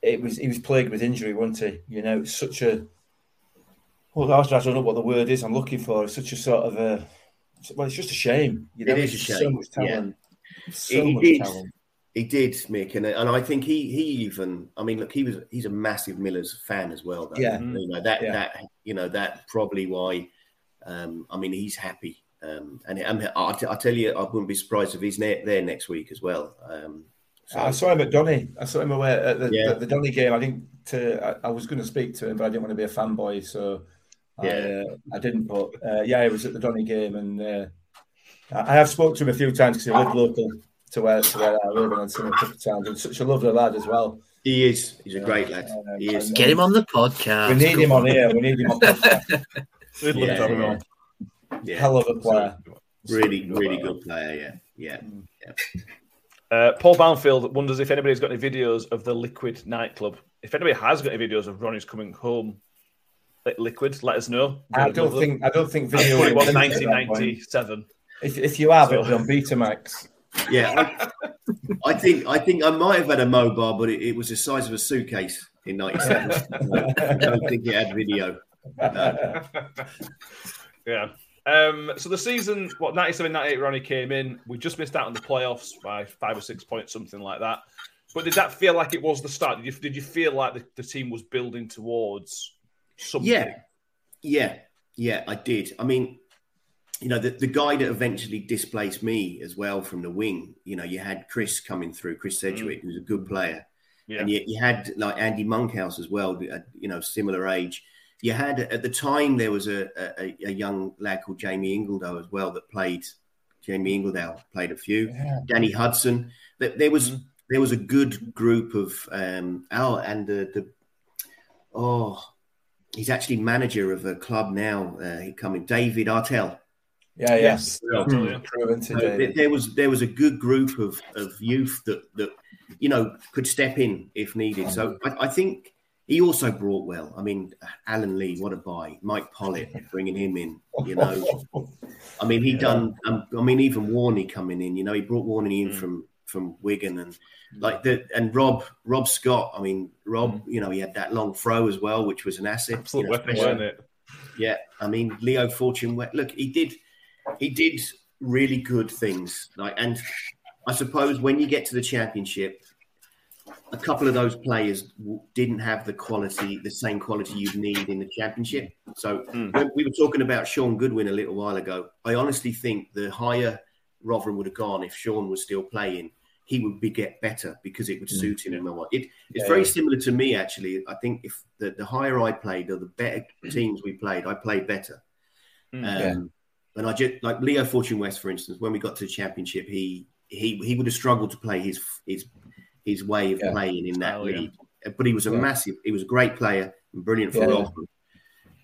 it was he was plagued with injury, wasn't he? You know, it's such a well, I don't know what the word is I'm looking for. It's such a sort of a well, it's just a shame. You know, It is a shame, So much yeah. talent. So He much talent. He did, Mick, and and I think he he even. I mean, look, he was he's a massive Millers fan as well. Though. Yeah. you know that Yeah. that you know that probably why. Um, I mean, he's happy, um, and I, I, I tell you, I wouldn't be surprised if he's ne- there next week as well. Um, so- I saw him at Donny. I saw him away at the, Yeah. the, the Donny game. I didn't. To, I, I was going to speak to him, but I didn't want to be a fanboy, so I, Yeah. uh, I didn't. But uh, yeah, he was at the Donny game, and uh, I I have spoke to him a few times because he lived local to where to where I live, and I've seen him a couple of times. And such a lovely lad as well. he is. He's a great lad. Um, He is. Get him on the podcast. We need him on here. We need him on. <laughs> podcast. We'd love Yeah, to have him on. Yeah, Hell of a player. really, really good player. Yeah, yeah. Uh, Paul Banfield wonders if anybody's got any videos of the Liquid nightclub. If anybody has got any videos of Ronnie's coming home at Liquid, let us know. I don't think. I don't think video. thought it was will exist at that point. 1997. If, if you have, it'll be on Betamax. Yeah, I, I think I think I might have had a mobile, but it, it was the size of a suitcase in '97. <laughs> I don't think it had video. No. Yeah. Um, so the season, what, 97 98, Ronnie came in. We just missed out on the playoffs by five or six points, something like that. But did that feel like it was the start? Did you, did you feel like the, the team was building towards something? Yeah, yeah, yeah. I did. I mean, you know, the, the guy that eventually displaced me as well from the wing. You know, you had Chris coming through, Chris Sedgwick, who's a good player, Yeah. and you, you had like Andy Monkhouse as well. You know, similar age. You had at the time there was a, a, a young lad called Jamie Ingledow as well that played. Jamie Ingledow played a few. Danny Hudson. That there was there was a good group of um oh and the the oh he's actually manager of a club now. Uh, he coming David Artell. Yeah, Yes. yes. Yeah, yeah. Proven So today. there, there was there was a good group of, of youth that that you know could step in if needed. So I, I think he also brought well. I mean, Alan Lee, what a buy! Mike Pollitt, bringing him in. You know, I mean, he done. Um, I mean, even Warney coming in. You know, he brought Warney in from from Wigan and like the and Rob Rob Scott. I mean, Rob. You know, he had that long throw as well, which was an asset. Absolute you know, weapon, especially- weren't it? yeah, I mean Leo Fortune. Look, he did, he did really good things. Like, and I suppose when you get to the championship, a couple of those players w- didn't have the quality, the same quality you'd need in the championship. So when we were talking about Shaun Goodwin a little while ago. I honestly think the higher Rotherham would have gone if Shaun was still playing, he would be get better because it would Mm. suit him and wife. It, it's Yeah, very similar to me actually. I think if the, the higher I played or the better teams we played, I played better. Um, Mm. Yeah. And I just like Leo Fortune West, for instance, when we got to the championship, he he he would have struggled to play his his his way of Yeah. playing in that yeah. league. But he was a Yeah. massive. He was a great player and brilliant for Yeah.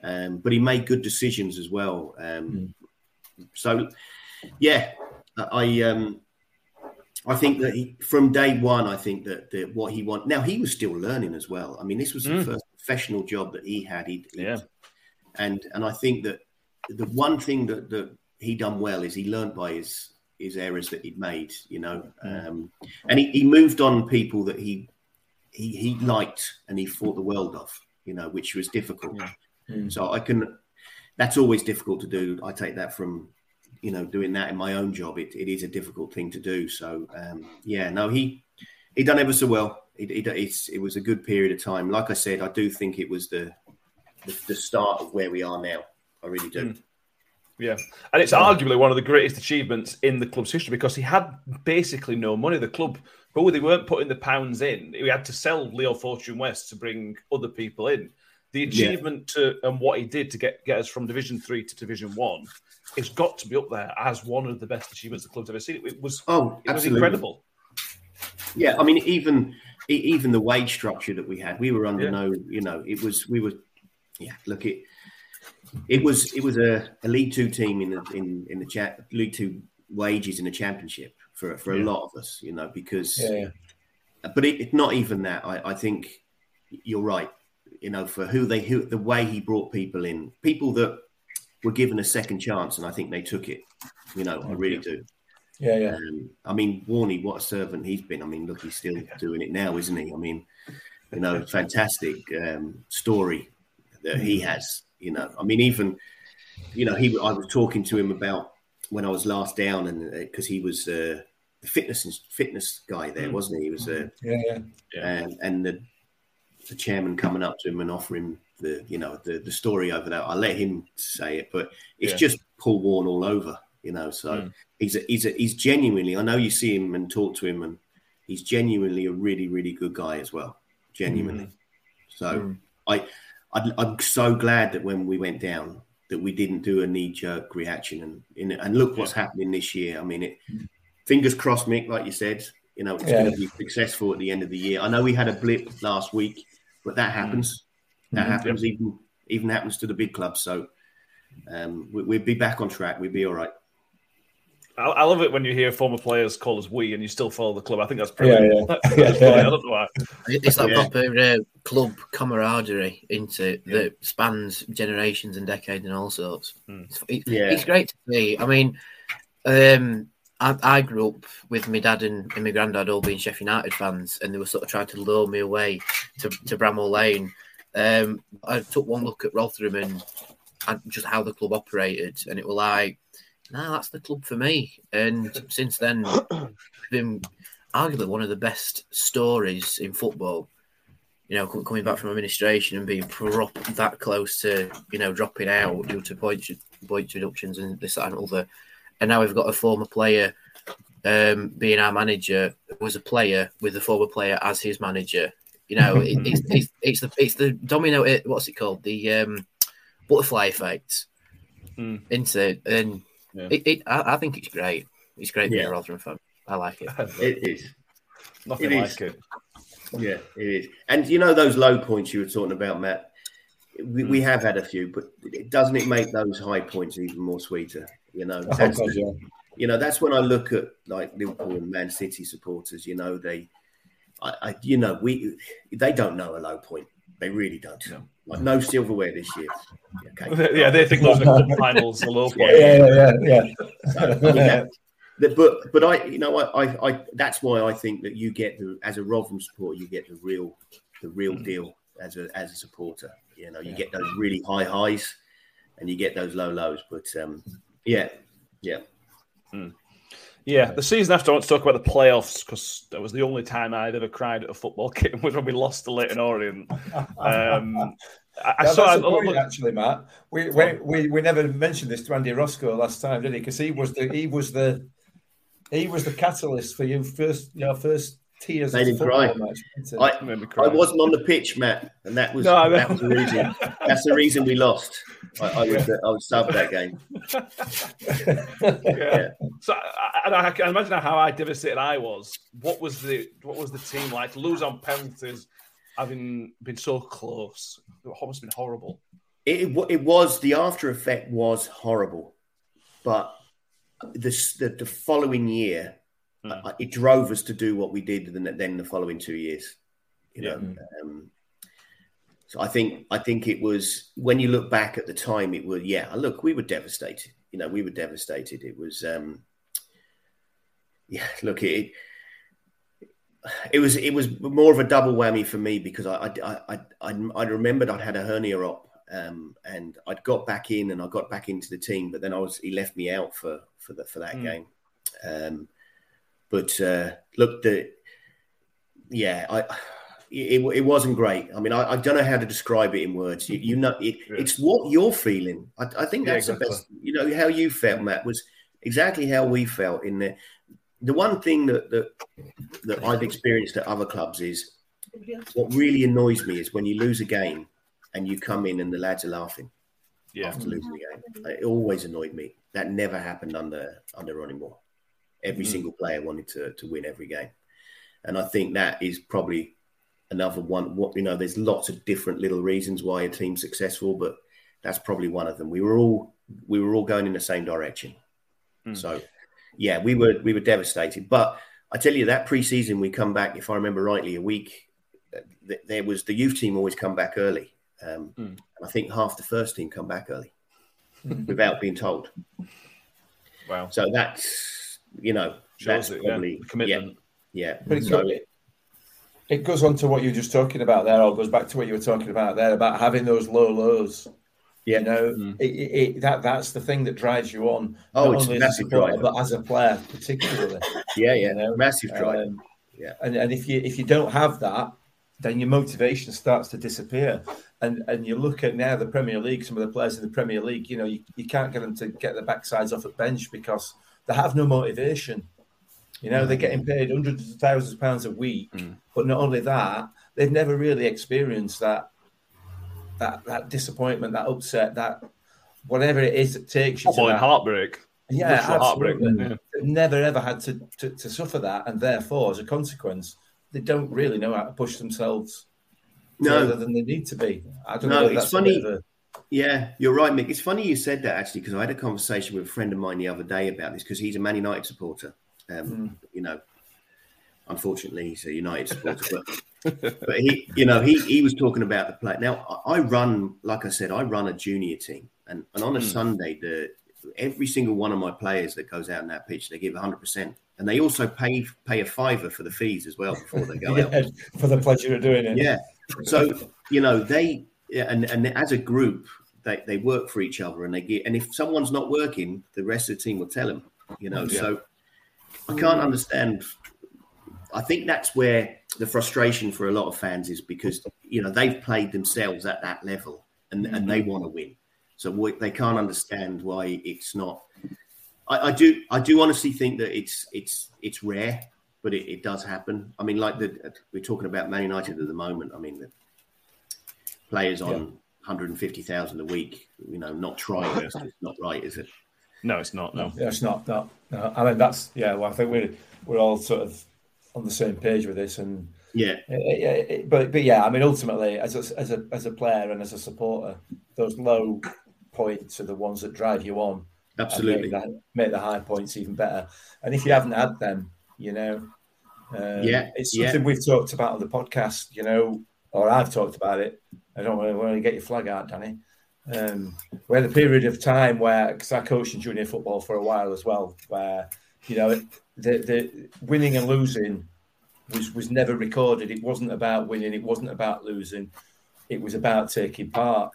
Um, but he made good decisions as well. Um, So, yeah, I um, I think that he, from day one, I think that, that what he want now he was still learning as well. I mean, this was the Mm. first professional job that he had. He- Yeah. and and I think that the one thing that that he done well is he learned by his his errors that he'd made. You know, um, and he, he moved on people that he he he liked and he thought the world of. You know, which was difficult. Yeah. Mm. So I can. That's always difficult to do. I take that from you know doing that in my own job. It, it is a difficult thing to do. So um, yeah, no, he he done ever so well. It, it, it's, it was a good period of time. Like I said, I do think it was the the, the start of where we are now. I really do. Mm. Yeah, and it's arguably one of the greatest achievements in the club's history because he had basically no money. The club, but they weren't putting the pounds in. We had to sell Leo Fortune West to bring other people in. The achievement to and what he did to get get us from Division Three to Division One, it's got to be up there as one of the best achievements the club's ever seen. It was Oh, it was incredible. Yeah, I mean, even even the wage structure that we had, we were under Yeah. no, you know, it was we were, yeah. Look, it it was it was a, a League Two team in the in in the chat League Two wages in the championship for for Yeah. a lot of us, you know, because Yeah, but it's it- not even that. I, I think you're right. You know, for who they who the way he brought people in, people that were given a second chance, and I think they took it. You know, I really do. Yeah, yeah. Um, I mean, Warney, what a servant he's been. I mean, look, he's still doing it now, isn't he? I mean, you know, fantastic um, story that he has. You know, I mean, even you know, he. I was talking to him about when I was last down, and because he was uh, the fitness and fitness guy there, Mm. wasn't he? He was, uh, Yeah, yeah. and and the the chairman coming up to him and offering the you know the the story over that. I let him say it, but it's Yeah. just Paul Warne all over, you know. So Mm. he's a, he's a, he's genuinely. I know you see him and talk to him, and he's genuinely a really really good guy as well. Genuinely. So Mm. I I'd, I'm so glad that when we went down that we didn't do a knee jerk reaction and and look what's happening this year. I mean it. Fingers crossed, Mick, like you said. You know, it's Yeah. going to be successful at the end of the year. I know we had a blip last week, but that happens. That Mhm. happens. Even even happens to the big clubs. So um, we, we'll be back on track. We'll be all right. I, I love it when you hear former players call us "we" and you still follow the club. I think that's Yeah, brilliant. yeah. I don't know why. It's that Yeah. proper uh, club camaraderie into that spans generations and decades and all sorts. Mm. It's, it- Yeah. it's great to see. I mean, um, I, I grew up with my dad and, and my granddad all being Sheffield United fans, and they were sort of trying to lure me away to, to Bramall Lane. Um, I took one look at Rotherham and, and just how the club operated, and it was like, no, that's the club for me. And since then, <coughs> been arguably one of the best stories in football. You know, coming back from administration and being prop that close to you know dropping out due to point point reductions and this that and other, and now we've got a former player um, being our manager who was a player with a former player as his manager. You know, it, <laughs> it's, it's it's the it's the domino. It, what's it called? The um, butterfly effect. Hmm. Into and Yeah. it, it I, I think it's great. It's great being Yeah. a Rotherham fan. I like it. <laughs> It is. Nothing It like is. it. Yeah, it is. And you know those low points you were talking about, Matt. We, we hmm. have had a few, but doesn't it make those high points even more sweeter? You know, Oh, that's, God, yeah. you know that's when I look at like Liverpool and Man City supporters. You know, they, I, I you know, we they don't know a low point. They really don't. No. Like no silverware this year. Okay. <laughs> Yeah, they think those are cup <laughs> finals, the low point. Yeah, yeah, yeah, <laughs> yeah. Yeah. But but I you know I, I I that's why I think that you get the as a Rotherham supporter you get the real the real deal as a as a supporter. You know you get those really high highs and you get those low lows. But um yeah yeah Yeah, the season after, I want to talk about the playoffs because that was the only time I'd ever cried at a football <laughs> game was when we lost to Leyton Orient. Um, I, I saw. that's I, point, actually, Matt. We, we we we never mentioned this to Andy Roscoe last time, did he? Because he was the he was the he was the catalyst for you first, your first tears. Made him cry. match. I. I wasn't on the pitch, Matt, and that was No, that was the reason. That's the reason we lost. I, I was I was sub that game. yeah. So I, I, I can imagine how I devastated I was. What was the what was the team like lose on penalties, having been so close? It must have been horrible. It, it, it was the after effect was horrible, but this the, the following year, Mm. uh, it drove us to do what we did. Then, then the following two years, you know. Um, so I think I think it was when you look back at the time, it was yeah. Look, we were devastated. You know, we were devastated. It was um, yeah. <laughs> Look, it it was it was more of a double whammy for me because I I I I, I remembered I'd had a hernia op um, and I'd got back in and I got back into the team, but then I was he left me out for for the, for that Mm. game. Um, but uh, look, the yeah, I it, it wasn't great. I mean, I, I don't know how to describe it in words. You, you know, it, Yeah. it's what you're feeling. I, I think Yeah, that's exactly. the best. You know how you felt, Matt, was exactly how we felt in there. The one thing that that, that I've experienced at other clubs is what really annoys me is when you lose a game and you come in and the lads are laughing Yeah. after losing the game. It always annoyed me. That never happened under under Ronnie Moore. Every Mm. single player wanted to, to win every game, and I think that is probably another one. What you know, there's lots of different little reasons why a team's successful, but that's probably one of them. We were all we were all going in the same direction, Mm. so yeah, we were we were devastated. But I tell you that pre-season we come back, if I remember rightly, a week. th- There was the youth team always come back early, um, Mm. I think half the first team come back early without being told. Wow. So that's you know Shows that's it, probably the commitment. Yeah, But it's So- it, it goes on to what you were just talking about there, or goes back to what you were talking about there about having those low lows. Yeah. You know, Mm. it, it, it- that that's the thing that drives you on. Oh, not it's only a massive supporter, driver. but as a player, particularly. <laughs> yeah, yeah, you know, massive drive. Um, Yeah. and and if you if you don't have that, then your motivation starts to disappear. And and you look at now the Premier League, some of the players in the Premier League, you know, you, you can't get them to get their backsides off a bench because they have no motivation. You know, they're getting paid hundreds of thousands of pounds a week, Mm. but not only that, they've never really experienced that that that disappointment, that upset, that whatever it is that takes you to Football and that. heartbreak. Yeah, Literal heartbreak. Yeah. They've never ever had to, to, to suffer that, and therefore, as a consequence, they don't really know how to push themselves further No, than they need to be. I don't No, know. It's that's a funny. bit of a- yeah, you're right, Mick. It's funny you said that actually because I had a conversation with a friend of mine the other day about this because he's a Man United supporter. Um, Hmm. You know, unfortunately, he's a United supporter, but <laughs> but he, you know, he he was talking about the play. Now I run, like I said, I run a junior team, and and on a Hmm. Sunday, the every single one of my players that goes out in that pitch, they give 100, percent and they also pay pay a fiver for the fees as well before they go <laughs> out. for the pleasure of doing it. Yeah. So you know they yeah, and and as a group they, they work for each other and they get and if someone's not working, the rest of the team will tell them. You know, Yeah. so I can't mm. understand. I think that's where the frustration for a lot of fans is because you know they've played themselves at that level and, and they mm. want to win, so we, they can't understand why it's not. I, I do I do honestly think that it's it's it's rare, but it, it does happen. I mean, like the we're talking about Man United at the moment. I mean, the players on Yeah. 150,000 a week, you know, not trying. <laughs> It's not right, is it? No, it's not. No. Yeah, it's not that. No. I mean, that's yeah. Well, I think we're we're all sort of on the same page with this, and Yeah, Uh, yeah, it- but but yeah, I mean, ultimately, as a, as a as a player and as a supporter, those low points are the ones that drive you on. absolutely. make, that, make the high points even better. And if you haven't had them, you know, um, Yeah, it's yeah. something we've talked about on the podcast, you know, or I've talked about it. I don't want to get your flag out, Danny. Um, we had a period of time where, because I coached in junior football for a while as well, where you know the the winning and losing was was never recorded. It wasn't about winning. It wasn't about losing. It was about taking part.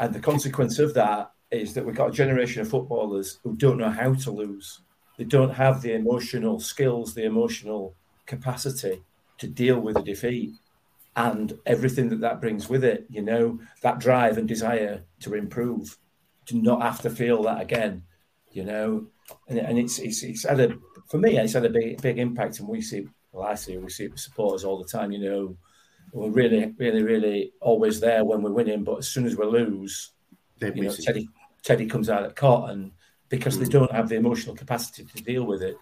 And the consequence of that is that we've got a generation of footballers who don't know how to lose. They don't have the emotional skills, the emotional capacity to deal with a defeat and everything that that brings with it. You know, that drive and desire to improve, to not have to feel that again. you know, and, and it's, it's it's had a for me it's had a big big impact, and we see well I see we see supporters all the time, you know, we're really really really always there when we're winning, but as soon as we lose, They're you know. Teddy Teddy comes out at caught, and because they hmm. don't have the emotional capacity to deal with it.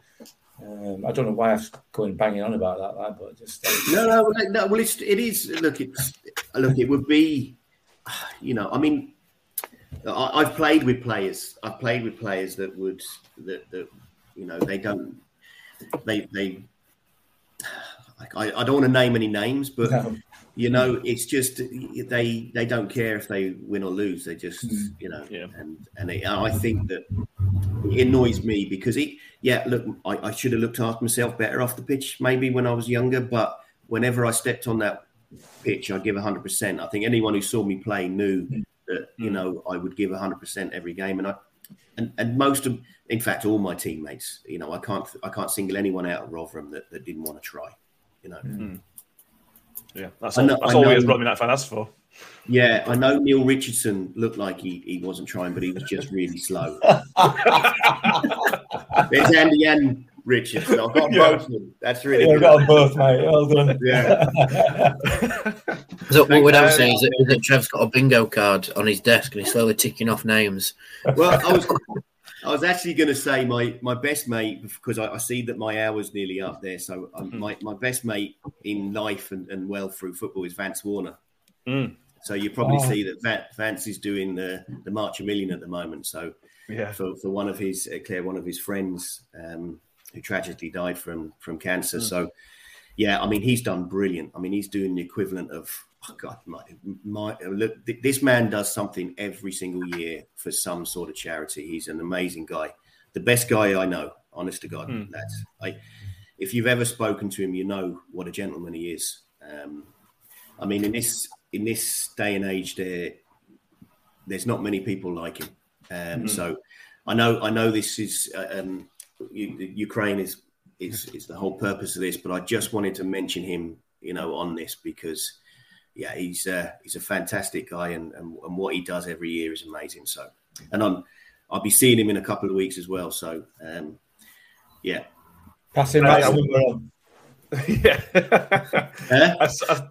Um, I don't know why I'm going banging on about that, lad, but just uh, No, no, no. Well, it's it is. Look, it's look. It would be, you know. I mean, I, I've played with players. I've played with players that would that that you know they don't they they. I, I don't want to name any names, but No. You hmm. know, it's just they they don't care if they win or lose. They just hmm. you know, Yeah. and and it, I think that it annoys me because it. Yeah, look, I, I should have looked after myself better off the pitch maybe when I was younger, but whenever I stepped on that pitch, I'd give 100%. I think anyone who saw me play knew hmm. that, you know, I would give 100% every game. And I, and, and most of, in fact, all my teammates, you know, I can't, I can't single anyone out of Rotherham that, that didn't want to try, you know. Yeah, that's all, know- that's I all we know- as Rugby Night fan asked for. Yeah, I know Neil Richardson looked like he, he wasn't trying, but he was just really slow. <laughs> There's Andy and Richardson. I've got Yeah. both of them. That's really yeah, good. got them both, mate. Well done. Yeah. So what would I say is that, is that Trev's got a bingo card on his desk and he's slowly ticking off names. Well, I was I was actually going to say my my best mate because I, I see that my hour's nearly up there. So um, my my best mate in life and, and well through football is Vance Warner. Mm. So you probably Oh. see that Va- Vance is doing the the March a Million at the moment. So Yeah. for, for one of his uh, Claire, one of his friends um, who tragically died from from cancer. So yeah, I mean he's done brilliant. I mean he's doing the equivalent of oh God, my, my look, th- this man does something every single year for some sort of charity. He's an amazing guy, the best guy I know. Honest to God, that's I. If you've ever spoken to him, you know what a gentleman he is. Um, I mean, in this in this day and age, there there's not many people like him. Um, So I know I know this is uh, um, Ukraine is is is the whole purpose of this, but I just wanted to mention him, you know, on this because yeah, he's uh, he's a fantastic guy, and, and and what he does every year is amazing. So, and I'm I'll be seeing him in a couple of weeks as well. So, um, yeah, Passing Right, Matt's I- number on. yeah. <laughs> Huh? I s- I-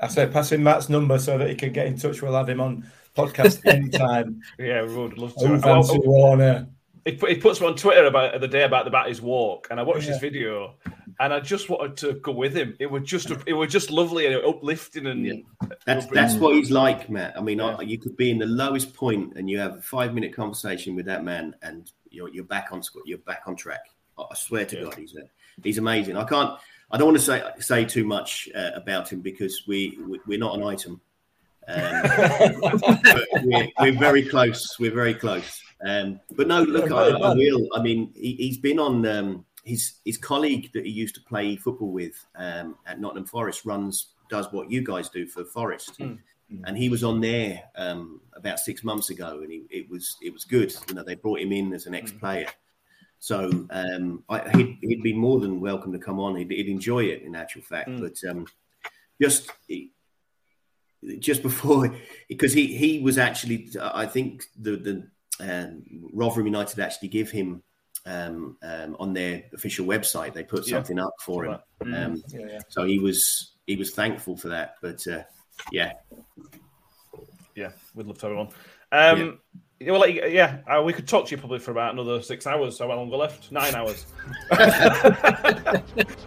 I said passing Matt's number so that he can get in touch. We'll have him on podcast anytime. <laughs> yeah, we would love to. Oh, I- Fancy I- Warner. He, he puts me on Twitter about the day about about his walk, and I watched Yeah. his video, and I just wanted to go with him. It was just it was just lovely and uplifting, and Yeah. That's that's what he's like, Matt. I mean, I, you could be in the lowest point and you have a five minute conversation with that man, and you're you're back on you're back on track. I I swear to Yeah. God, he's a, he's amazing. I can't. I don't want to say say too much uh, about him because we, we we're not an item. Um, <laughs> but we're, we're very close. We're very close. Um, but no, look, I, I will. I mean, he, he's been on um, his his colleague that he used to play football with um, at Nottingham Forest runs does what you guys do for Forest, and he was on there um, about six months ago, and he, it was it was good. You know, they brought him in as an ex player. So um, I, he'd, he'd be more than welcome to come on. He'd, he'd enjoy it, in actual fact. But um, just just before, <laughs> because he he was actually, I think the the um, Rotherham United actually give him um, um, on their official website. They put Yeah. something up for him. Um, Yeah, yeah. so he was he was thankful for that. But uh, yeah, yeah, we'd love to have him on. Um, yeah. Well, like, yeah, uh, we could talk to you probably for about another six hours. So how long we left? Nine hours. <laughs> <laughs>